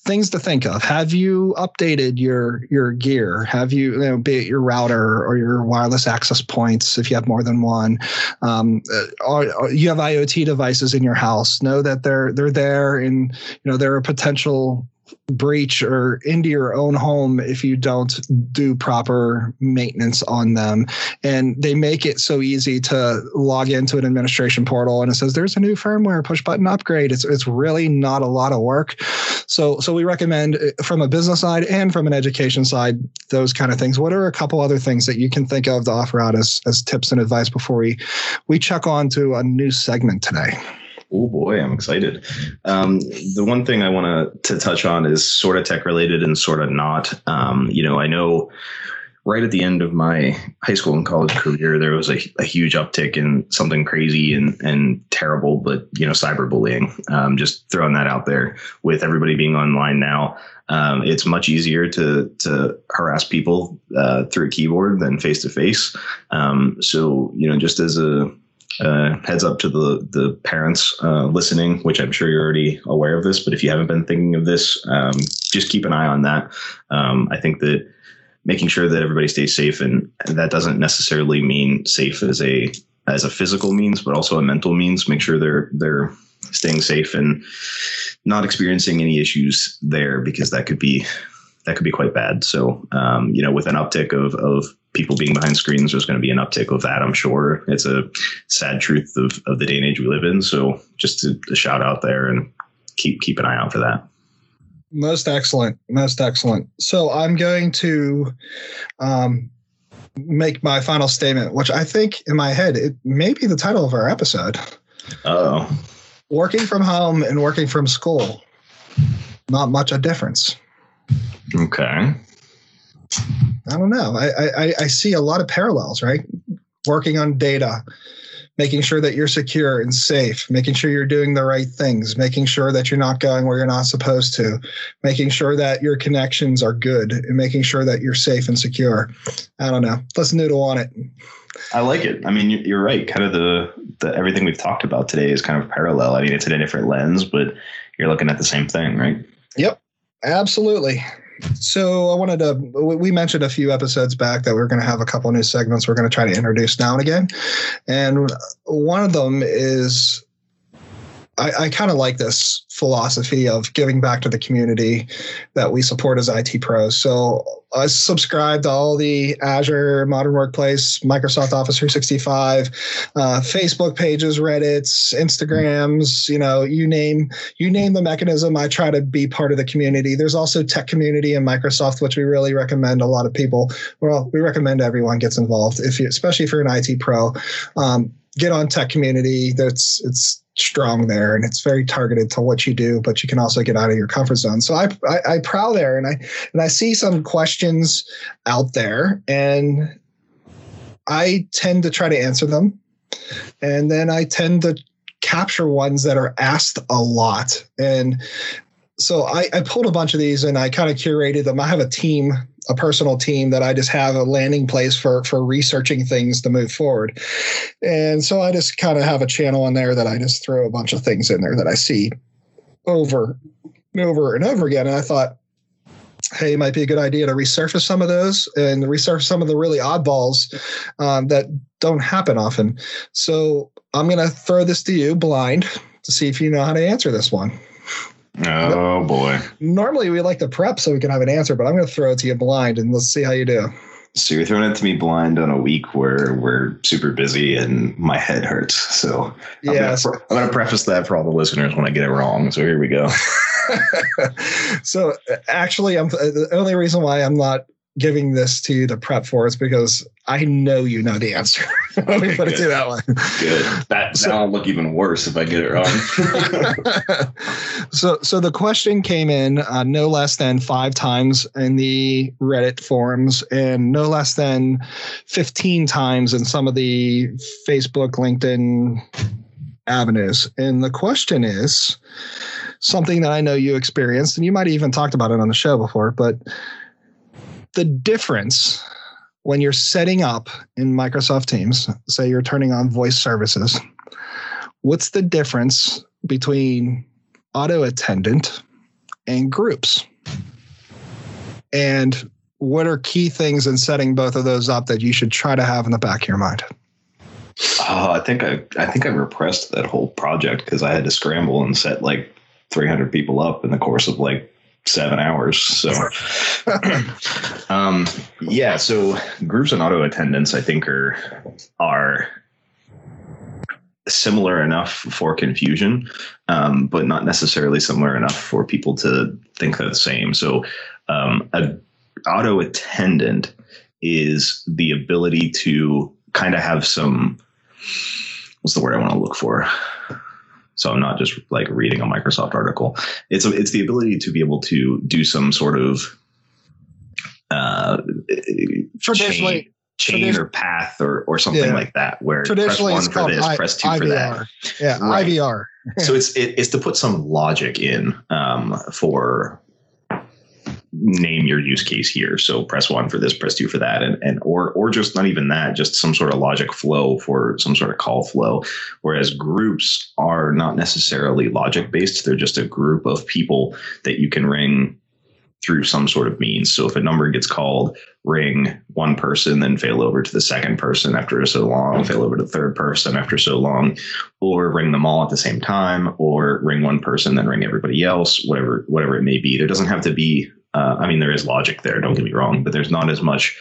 Speaker 1: things to think of. Have you updated your your gear? Have you, you know, be it your router or your wireless access points if you have more than one? Um, or, or you have IoT devices in your house. Know that they're they're there, and you know they're a potential breach or into your own home if you don't do proper maintenance on them. And they make it so easy to log into an administration portal and it says there's a new firmware push button upgrade. It's it's really not a lot of work. So so we recommend uh, from a business side and from an education side those kind of things. What are a couple other things that you can think of to offer out as as tips and advice before we we check on to a new segment today?
Speaker 2: Oh boy, I'm excited. Um, the one thing I want to touch on is sort of tech related and sort of not. Um, you know, I know right at the end of my high school and college career, there was a, a huge uptick in something crazy and, and terrible, but you know, cyberbullying. Um, just throwing that out there with everybody being online now. Um, it's much easier to to harass people uh, through a keyboard than face to face. So you know, just as a uh, heads up to the the parents uh, listening, which I'm sure you're already aware of this, but if you haven't been thinking of this, um, just keep an eye on that. Um, I think that making sure that everybody stays safe, and that doesn't necessarily mean safe as a as a physical means, but also a mental means. Make sure they're they're staying safe and not experiencing any issues there because that could be that could be quite bad. So, um, you know, with an uptick of, of people being behind screens, there's going to be an uptick of that. I'm sure it's a sad truth of, of the day and age we live in. So just to, to shout out there and keep, keep an eye out for that.
Speaker 1: Most excellent. Most excellent. So I'm going to, um, make my final statement, which I think in my head, it may be the title of our episode.
Speaker 2: Oh,
Speaker 1: working from home and working from school. Not much a difference.
Speaker 2: Okay.
Speaker 1: I don't know. I, I, I see a lot of parallels, right? Working on data, making sure that you're secure and safe, making sure you're doing the right things, making sure that you're not going where you're not supposed to, making sure that your connections are good, and making sure that you're safe and secure. I don't know. Let's noodle on it.
Speaker 2: I like it. I mean, you're right. Kind of the, the everything we've talked about today is kind of parallel. I mean, it's in a different lens, but you're looking at the same thing, right?
Speaker 1: Yep. Absolutely. So I wanted to. We mentioned a few episodes back that we're going to have a couple new segments we're going to try to introduce now and again, and one of them is I, I kind of like this philosophy of giving back to the community that we support as IT pros. So I subscribe to all the Azure Modern Workplace, Microsoft Office 365, uh, Facebook pages, Reddit's, Instagrams. You know, you name you name the mechanism. I try to be part of the community. There's also tech community in Microsoft, which we really recommend. A lot of people, well, we recommend everyone gets involved. If you, especially if you're an IT pro, um, get on tech community. That's it's strong there and it's very targeted to what you do but you can also get out of your comfort zone so I, I i, prowl there and i and i see some questions out there and I tend to try to answer them, and then I tend to capture ones that are asked a lot. And so I, I pulled a bunch of these and I kind of curated them. I have a team, a personal team that I just have a landing place for for researching things to move forward. And so I just kind of have a channel in there that I just throw a bunch of things in there that I see over and over and over again. And I thought, hey, it might be a good idea to resurface some of those and resurface some of the really oddballs um, that don't happen often. So I'm going to throw this to you blind to see if you know how to answer this one.
Speaker 2: Oh boy.
Speaker 1: Normally we like to prep so we can have an answer, but I'm going to throw it to you blind and let's see how you do.
Speaker 2: So you're throwing it to me blind on a week where we're super busy and my head hurts. So
Speaker 1: yeah,
Speaker 2: I'm going to preface that for all the listeners when I get it wrong. So here we go.
Speaker 1: so actually, I'm the only reason why I'm not giving this to you to prep for is because I know you know the answer. Let me put it to that way.
Speaker 2: Good. That so, that'll look even worse if I get it wrong.
Speaker 1: so, so the question came in uh, no less than five times in the Reddit forums, and no less than fifteen times in some of the Facebook, LinkedIn avenues. And the question is something that I know you experienced, and you might have even talked about it on the show before, but the difference when you're setting up in Microsoft Teams, say you're turning on voice services, what's the difference between auto attendant and groups? And what are key things in setting both of those up that you should try to have in the back of your mind?
Speaker 2: Oh, I think I I think I repressed that whole project because I had to scramble and set like 300 people up in the course of like seven hours. So, um, yeah. So groups and auto attendants, I think, are are similar enough for confusion, um, but not necessarily similar enough for people to think they're the same. So, um, a auto attendant is the ability to kind of have some what's the word I want to look for? So I'm not just like reading a Microsoft article. It's a, it's the ability to be able to do some sort of uh,
Speaker 1: traditionally
Speaker 2: chain, chain or path or or something yeah. like that. Where
Speaker 1: traditionally
Speaker 2: press
Speaker 1: one for this,
Speaker 2: I, press two
Speaker 1: IVR.
Speaker 2: for that.
Speaker 1: Yeah, right. IVR.
Speaker 2: so it's it, it's to put some logic in um, for name your use case here. So press one for this, press two for that, and and or or just not even that, just some sort of logic flow for some sort of call flow. Whereas groups are not necessarily logic based; they're just a group of people that you can ring through some sort of means. So if a number gets called, ring one person, then fail over to the second person after so long, fail over to the third person after so long, or ring them all at the same time, or ring one person, then ring everybody else, whatever whatever it may be. There doesn't have to be uh, I mean, there is logic there. Don't get me wrong, but there's not as much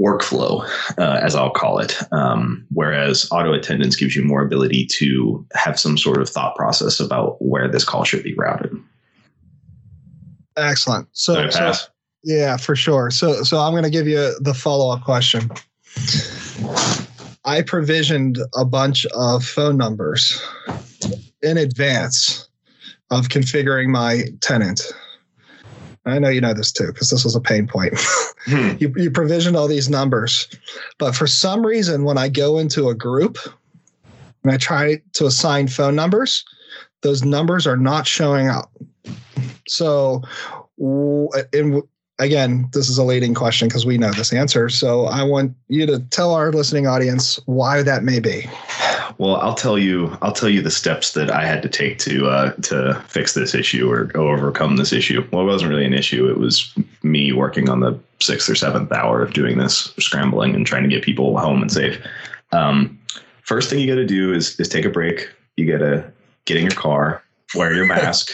Speaker 2: workflow, uh, as I'll call it. Um, whereas auto attendants gives you more ability to have some sort of thought process about where this call should be routed.
Speaker 1: Excellent. So, so yeah, for sure. So, so I'm going to give you the follow up question. I provisioned a bunch of phone numbers in advance of configuring my tenant I know you know this too because this was a pain point. hmm. you, you provisioned all these numbers, but for some reason, when I go into a group and I try to assign phone numbers, those numbers are not showing up. So, in, again, this is a leading question because we know this answer. So, I want you to tell our listening audience why that may be.
Speaker 2: Well, I'll tell you. I'll tell you the steps that I had to take to uh, to fix this issue or overcome this issue. Well, it wasn't really an issue. It was me working on the sixth or seventh hour of doing this, scrambling and trying to get people home and safe. Um, first thing you got to do is is take a break. You got to get in your car, wear your mask.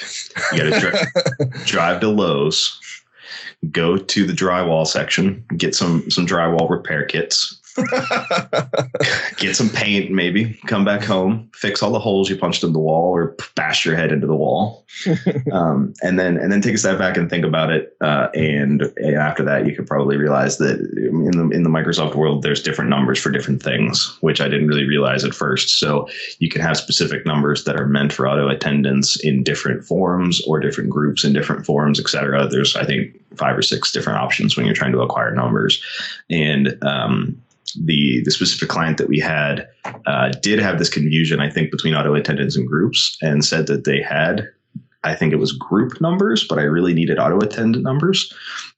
Speaker 2: you got to dri- drive to Lowe's, go to the drywall section, get some some drywall repair kits, get some paint, maybe come back home, fix all the holes you punched in the wall, or bash your head into the wall, um, and then and then take a step back and think about it. Uh, and, and, after that, you could probably realize that in the in the Microsoft world, there's different numbers for different things, which I didn't really realize at first. So you can have specific numbers that are meant for auto attendants in different forms or different groups in different forms, etc. There's I think five or six different options when you're trying to acquire numbers, and um, the the specific client that we had uh, did have this confusion, I think, between auto attendants and groups, and said that they had I think it was group numbers, but I really needed auto attendant numbers,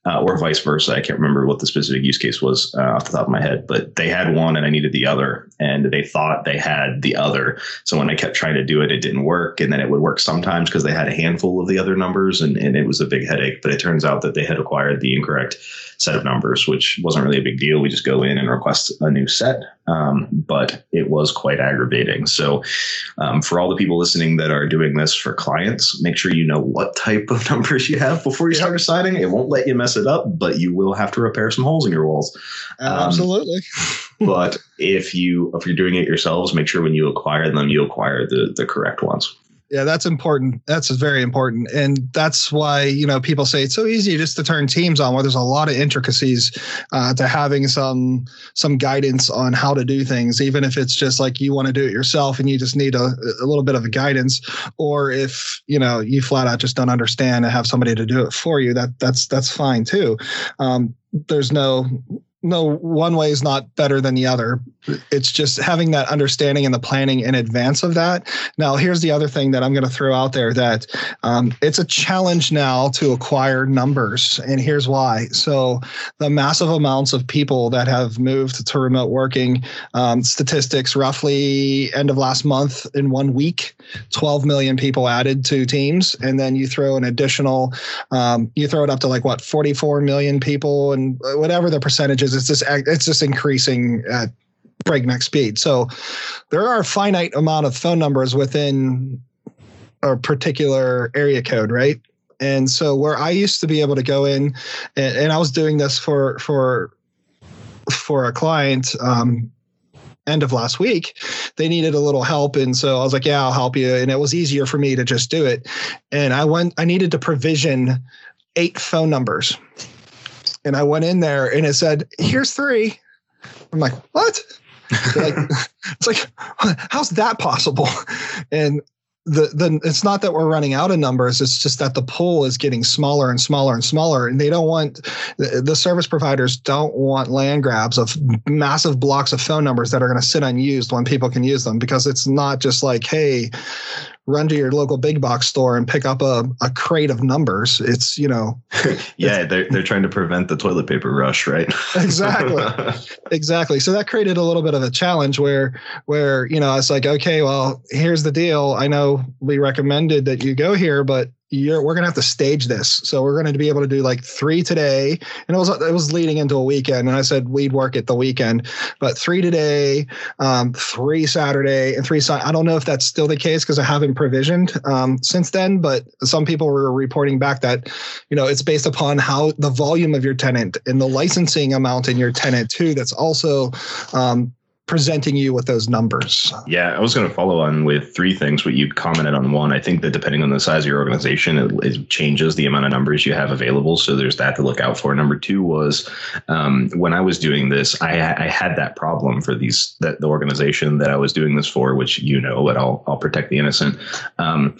Speaker 2: uh, or vice versa. I can't remember what the specific use case was uh, off the top of my head, but they had one and I needed the other, and they thought they had the other. So when I kept trying to do it, it didn't work, and then it would work sometimes because they had a handful of the other numbers, and, and it was a big headache. But it turns out that they had acquired the incorrect set of numbers, which wasn't really a big deal. We just go in and request a new set, um, but it was quite aggravating. So, um, for all the people listening that are doing this for clients, make sure you know what type of numbers you have before you start assigning. It won't let you mess it up, but you will have to repair some holes in your walls.
Speaker 1: Um, Absolutely.
Speaker 2: but if you if you're doing it yourselves, make sure when you acquire them, you acquire the the correct ones.
Speaker 1: Yeah, that's important. That's very important. And that's why, you know, people say it's so easy just to turn teams on where there's a lot of intricacies uh, to having some some guidance on how to do things, even if it's just like you want to do it yourself and you just need a, a little bit of a guidance, or if, you know, you flat out just don't understand and have somebody to do it for you, that that's that's fine too. Um, there's no no one way is not better than the other. It's just having that understanding and the planning in advance of that. Now, here's the other thing that I'm going to throw out there that um, it's a challenge now to acquire numbers, and here's why. So, the massive amounts of people that have moved to remote working um, statistics, roughly end of last month in one week, 12 million people added to teams, and then you throw an additional, um, you throw it up to like what 44 million people, and whatever the percentage it's just it's just increasing at breakneck speed. So there are a finite amount of phone numbers within a particular area code, right? And so where I used to be able to go in, and, and I was doing this for for for a client um, end of last week, they needed a little help. And so I was like, yeah, I'll help you. And it was easier for me to just do it. And I went, I needed to provision eight phone numbers and I went in there and it said, "Here's three. I'm like, "What?" like, it's like, how's that possible? And the the it's not that we're running out of numbers it's just that the pool is getting smaller and smaller and smaller and they don't want the, the service providers don't want land grabs of massive blocks of phone numbers that are going to sit unused when people can use them because it's not just like hey run to your local big box store and pick up a, a crate of numbers. It's, you know.
Speaker 2: yeah, they're, they're trying to prevent the toilet paper rush, right?
Speaker 1: exactly. Exactly. So that created a little bit of a challenge where, where, you know, I was like, okay, well, here's the deal. I know we recommended that you go here, but you're we're gonna have to stage this. So we're gonna be able to do like three today, and it was it was leading into a weekend. And I said we'd work it the weekend, but three today, um, three Saturday, and three. I don't know if that's still the case because I haven't provisioned um, since then. But some people were reporting back that you know it's based upon how the volume of your tenant and the licensing amount in your tenant too. That's also um, presenting you with those numbers.
Speaker 2: Yeah, I was going to follow on with three things. What you commented on one, I think that depending on the size of your organization, it, it, changes the amount of numbers you have available. So there's that to look out for. Number two was um, when I was doing this, I, I, had that problem for these that the organization that I was doing this for, which you know, but I'll I'll protect the innocent. Um,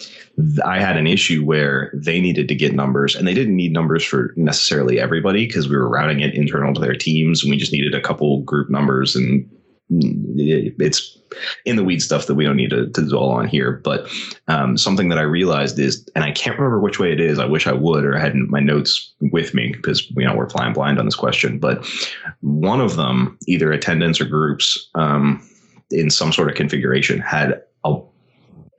Speaker 2: I had an issue where they needed to get numbers, and they didn't need numbers for necessarily everybody because we were routing it internal to their teams, and we just needed a couple group numbers and it's in the weed stuff that we don't need to, to dwell on here. But um, something that I realized is, and I can't remember which way it is. I wish I would, or I had my notes with me because you know we're flying blind on this question. But one of them, either attendants or groups, um, in some sort of configuration, had a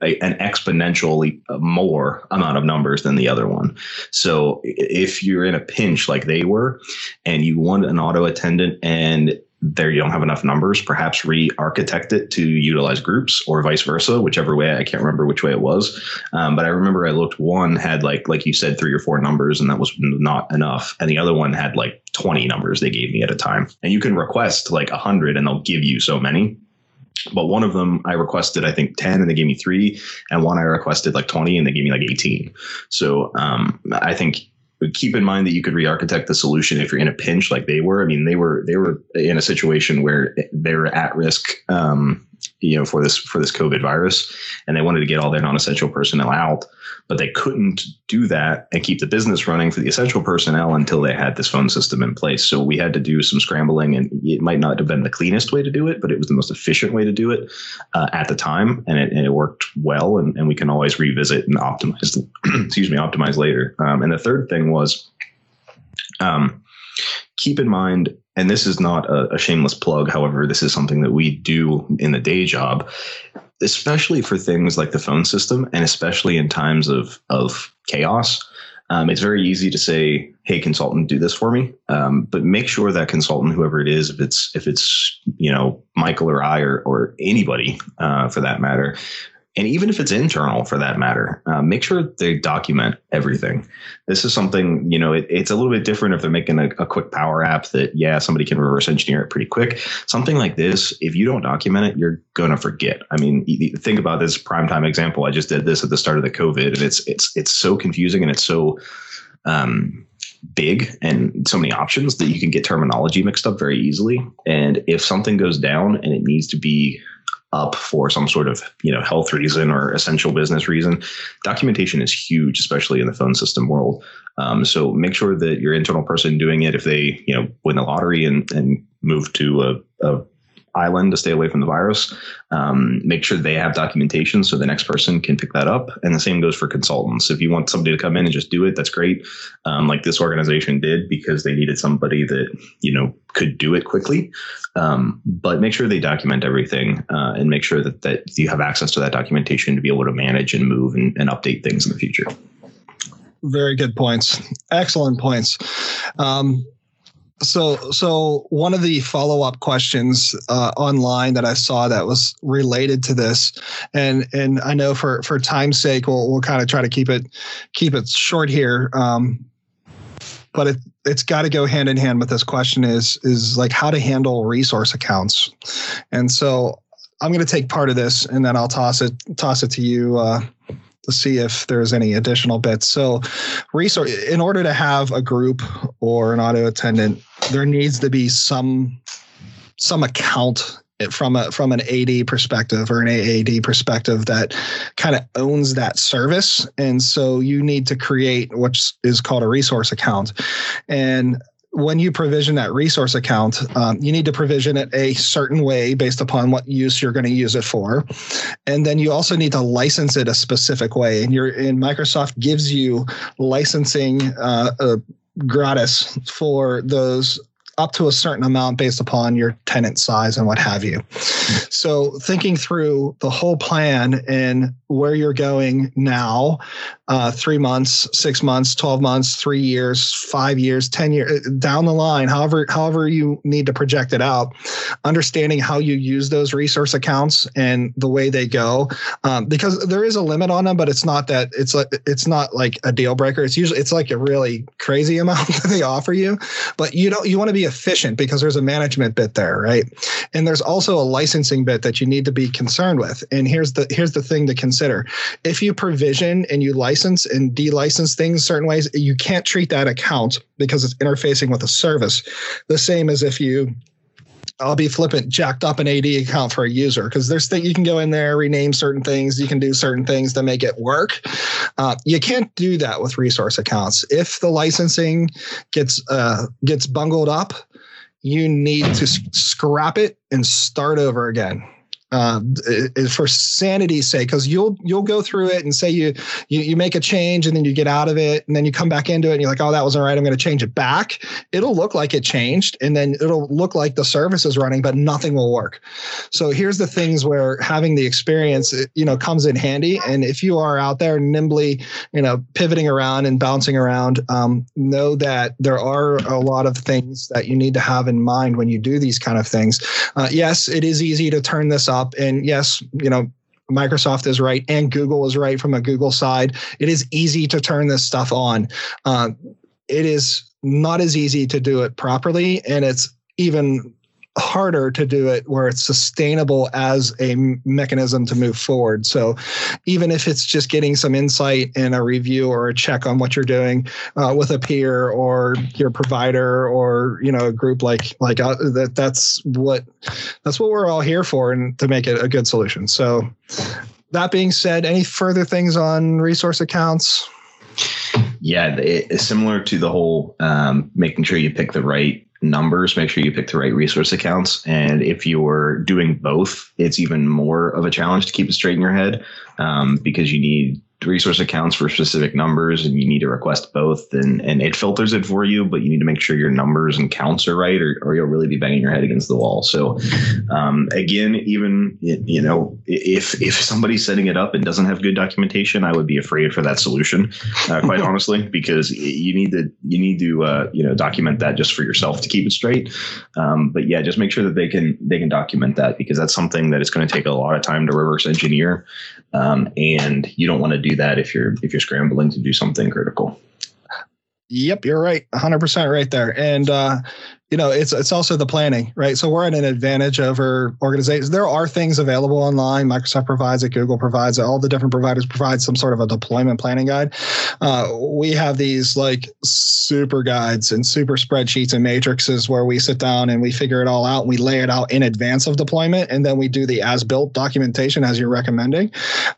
Speaker 2: a, an exponentially more amount of numbers than the other one. So if you're in a pinch like they were, and you want an auto attendant and there you don't have enough numbers, perhaps re-architect it to utilize groups or vice versa, whichever way. I can't remember which way it was. Um, but I remember I looked one had like, like you said, three or four numbers and that was not enough. And the other one had like 20 numbers they gave me at a time. And you can request like a hundred and they'll give you so many. But one of them I requested, I think 10 and they gave me three. And one I requested like 20 and they gave me like 18. So um, I think keep in mind that you could re-architect the solution if you're in a pinch like they were. I mean, they were they were in a situation where they were at risk um, you know, for this for this COVID virus, and they wanted to get all their non-essential personnel out, but they couldn't do that and keep the business running for the essential personnel until they had this phone system in place. So we had to do some scrambling, and it might not have been the cleanest way to do it, but it was the most efficient way to do it uh, at the time, and it, and it worked well. And, and, we can always revisit and optimize. excuse me, optimize later. Um, and the third thing was. Um, keep in mind, and this is not a, a shameless plug, however, this is something that we do in the day job, especially for things like the phone system, and especially in times of of chaos. Um, it's very easy to say, "Hey, consultant, do this for me," um, but make sure that consultant, whoever it is, if it's if it's you know Michael or I or or anybody uh, for that matter, and even if it's internal for that matter, uh, make sure they document everything. This is something, you know, it, it's a little bit different if they're making a, a, quick power app that, yeah, somebody can reverse engineer it pretty quick. Something like this, if you don't document it, you're going to forget. I mean, think about this prime time example. I just did this at the start of the COVID and it's, it's, it's so confusing and it's so, um, big and so many options that you can get terminology mixed up very easily. And if something goes down and it needs to be up for some sort of you know health reason or essential business reason documentation is huge especially in the phone system world. Um, so make sure that your internal person doing it if they you know win the lottery and, and move to a, a island to stay away from the virus. Um, make sure they have documentation so the next person can pick that up. And the same goes for consultants. If you want somebody to come in and just do it, that's great. Um, like this organization did because they needed somebody that you know could do it quickly. Um, but make sure they document everything uh, and make sure that that you have access to that documentation to be able to manage and move and, and update things in the future.
Speaker 1: Very good points. Excellent points. Um, so so one of the follow-up questions uh, online that i saw that was related to this and and i know for for time's sake we'll, we'll kind of try to keep it keep it short here um, but it it's got to go hand in hand with this question is is like how to handle resource accounts. And so i'm going to take part of this and then i'll toss it toss it to you uh, see if there's any additional bits. So, resource in order to have a group or an auto attendant, there needs to be some some account from a from an AD perspective or an AAD perspective that kind of owns that service, and so you need to create what is called a resource account, and when you provision that resource account, um, you need to provision it a certain way based upon what use you're going to use it for, and then you also need to license it a specific way. And you're in Microsoft gives you licensing uh, uh, gratis for those up to a certain amount based upon your tenant size and what have you. So thinking through the whole plan and where you're going now, uh, three months, six months, 12 months, three years, five years, 10 years down the line, however, however you need to project it out, understanding how you use those resource accounts and the way they go, um, because there is a limit on them, but it's not that it's like, it's not like a deal breaker. It's usually, it's like a really crazy amount that they offer you, but you don't, you want to be efficient because there's a management bit there, right? And there's also a licensing bit that you need to be concerned with. And here's the, here's the thing to consider. If you provision and you license and de-license things certain ways, you can't treat that account because it's interfacing with a service the same as if you I'll be flippant, jacked up an AD account for a user because there's things you can go in there, rename certain things, you can do certain things to make it work. Uh, you can't do that with resource accounts. If the licensing gets uh, gets bungled up, you need to scrap it and start over again uh, for sanity's sake, because you'll you'll go through it and say you, you you make a change and then you get out of it and then you come back into it and you're like, oh, that wasn't right. I'm going to change it back. It'll look like it changed and then it'll look like the service is running, but nothing will work. So here's the things where having the experience, you know, comes in handy. And if you are out there nimbly, you know, pivoting around and bouncing around, um, know that there are a lot of things that you need to have in mind when you do these kind of things. Uh, yes, it is easy to turn this up. And yes, you know, Microsoft is right and Google is right from a Google side. It is easy to turn this stuff on. Uh, it is not as easy to do it properly, and it's even harder to do it where it's sustainable as a mechanism to move forward. So even if it's just getting some insight in a review or a check on what you're doing uh, with a peer or your provider or you know a group like like uh, that that's what that's what we're all here for and to make it a good solution. So that being said, any further things on resource accounts?
Speaker 2: Yeah, it's similar to the whole um, making sure you pick the right numbers, make sure you pick the right resource accounts. And if you're doing both, it's even more of a challenge to keep it straight in your head um, because you need resource accounts for specific numbers and you need to request both and, and it filters it for you, but you need to make sure your numbers and counts are right or, or you'll really be banging your head against the wall. So um, again, even, you know, if, if somebody's setting it up and doesn't have good documentation, I would be afraid for that solution, uh, quite honestly, because you need to, you need to, uh, you know, document that just for yourself to keep it straight. Um, but yeah, just make sure that they can, they can document that because that's something that is going to take a lot of time to reverse engineer. Um, and you don't want to do that if you're if you're scrambling to do something critical.
Speaker 1: Yep, you're right, 100% right there. And uh, you know it's it's also the planning right? So we're at an advantage over organizations. There are things available online. Microsoft provides it google provides it all the different providers provide some sort of a deployment planning guide. Uh, we have these like super guides and super spreadsheets and matrices where we sit down and we figure it all out and we lay it out in advance of deployment and then we do the as built documentation as you're recommending.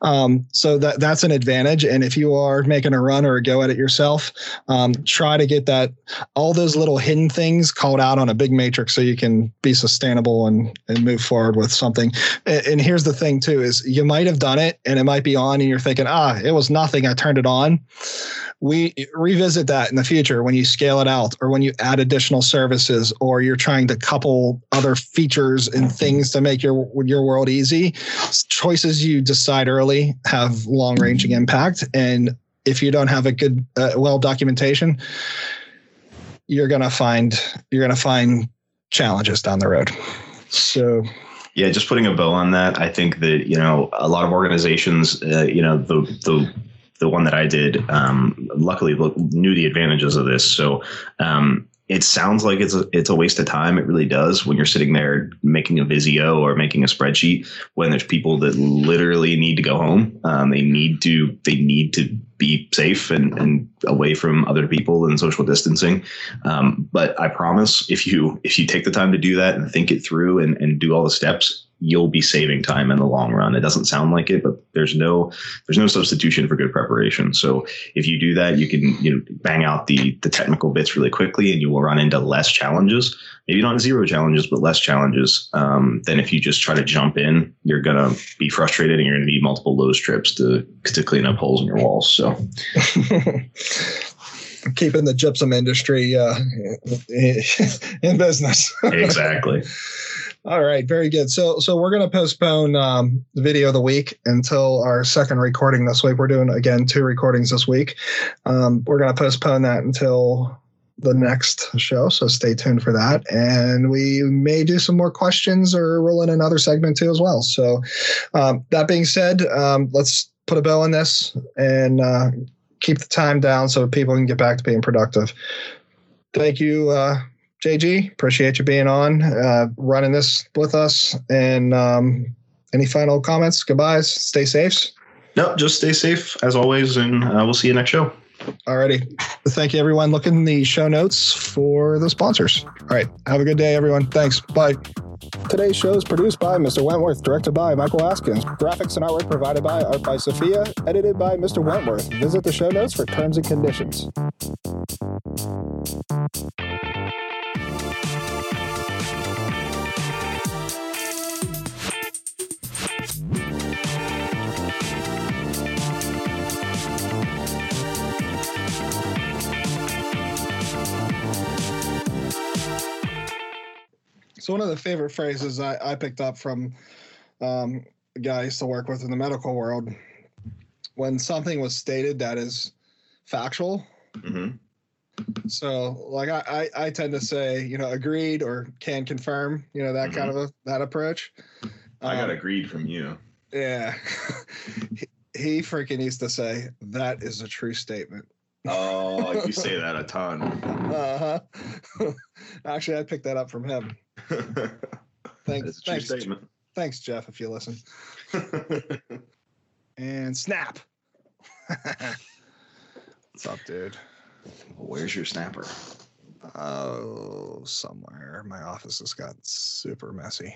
Speaker 1: Um, so that that's an advantage. And if you are making a run or a go at it yourself um, try to get that all those little hidden things called out on a big matrix so you can be sustainable and, and move forward with something. And, and here's the thing too, is you might have done it and it might be on and you're thinking, ah, it was nothing. I turned it on. We revisit that in the future when you scale it out or when you add additional services or you're trying to couple other features and things to make your your world easy. Choices you decide early have long ranging impact. And if you don't have a good, uh, well documentation, you're gonna find you're gonna find challenges down the road. So
Speaker 2: yeah, just putting a bow on that, I think that you know a lot of organizations, uh, you know, the the the one that I did, um, luckily knew the advantages of this. So um, it sounds like it's a, it's a waste of time. It really does when you're sitting there making a Visio or making a spreadsheet when there's people that literally need to go home. Um, they need to they need to be safe and, and away from other people and social distancing. Um, but I promise if you if you take the time to do that and think it through and, and do all the steps, you'll be saving time in the long run. It doesn't sound like it, but there's no there's no substitution for good preparation. So if you do that, you can you know bang out the the technical bits really quickly, and you will run into less challenges. Maybe not zero challenges, but less challenges um, than if you just try to jump in. You're gonna be frustrated, and you're gonna need multiple Lowe's trips to to clean up holes in your walls. So.
Speaker 1: keeping the gypsum industry uh, in business.
Speaker 2: exactly.
Speaker 1: All right, very good. So, so we're going to postpone um, the video of the week until our second recording this week. We're doing again two recordings this week. Um, we're going to postpone that until the next show, so stay tuned for that. And we may do some more questions or roll in another segment too as well. So, um, that being said, um, let's put a bow on this and uh, keep the time down so people can get back to being productive. Thank you. Uh, JG, appreciate you being on, uh, running this with us. And um, any final comments? Goodbyes. Stay safe.
Speaker 2: No, just stay safe as always, and uh, we'll see you next show.
Speaker 1: Alrighty. Thank you, everyone. Look in the show notes for the sponsors. All right. Have a good day, everyone. Thanks. Bye. Today's show is produced by Mr. Wentworth, directed by Michael Askins, graphics and artwork provided by Art by Sophia, edited by Mr. Wentworth. Visit the show notes for terms and conditions. So one of the favorite phrases I, I picked up from um, a guy I used to work with in the medical world, when something was stated that is factual. Mm-hmm. So like I, I, I tend to say, you know, agreed or can confirm, you know, that mm-hmm. kind of a, that approach.
Speaker 2: I got um, agreed from you.
Speaker 1: Yeah. he, he freaking used to say, that is a true statement.
Speaker 2: Oh, you say that a ton.
Speaker 1: Uh huh. Actually, I picked that up from him. Thanks,
Speaker 2: That's a true
Speaker 1: thanks,
Speaker 2: statement.
Speaker 1: thanks, Jeff, if you listen. And snap. What's up, dude?
Speaker 2: Where's your snapper?
Speaker 1: Oh, somewhere. My office has got super messy.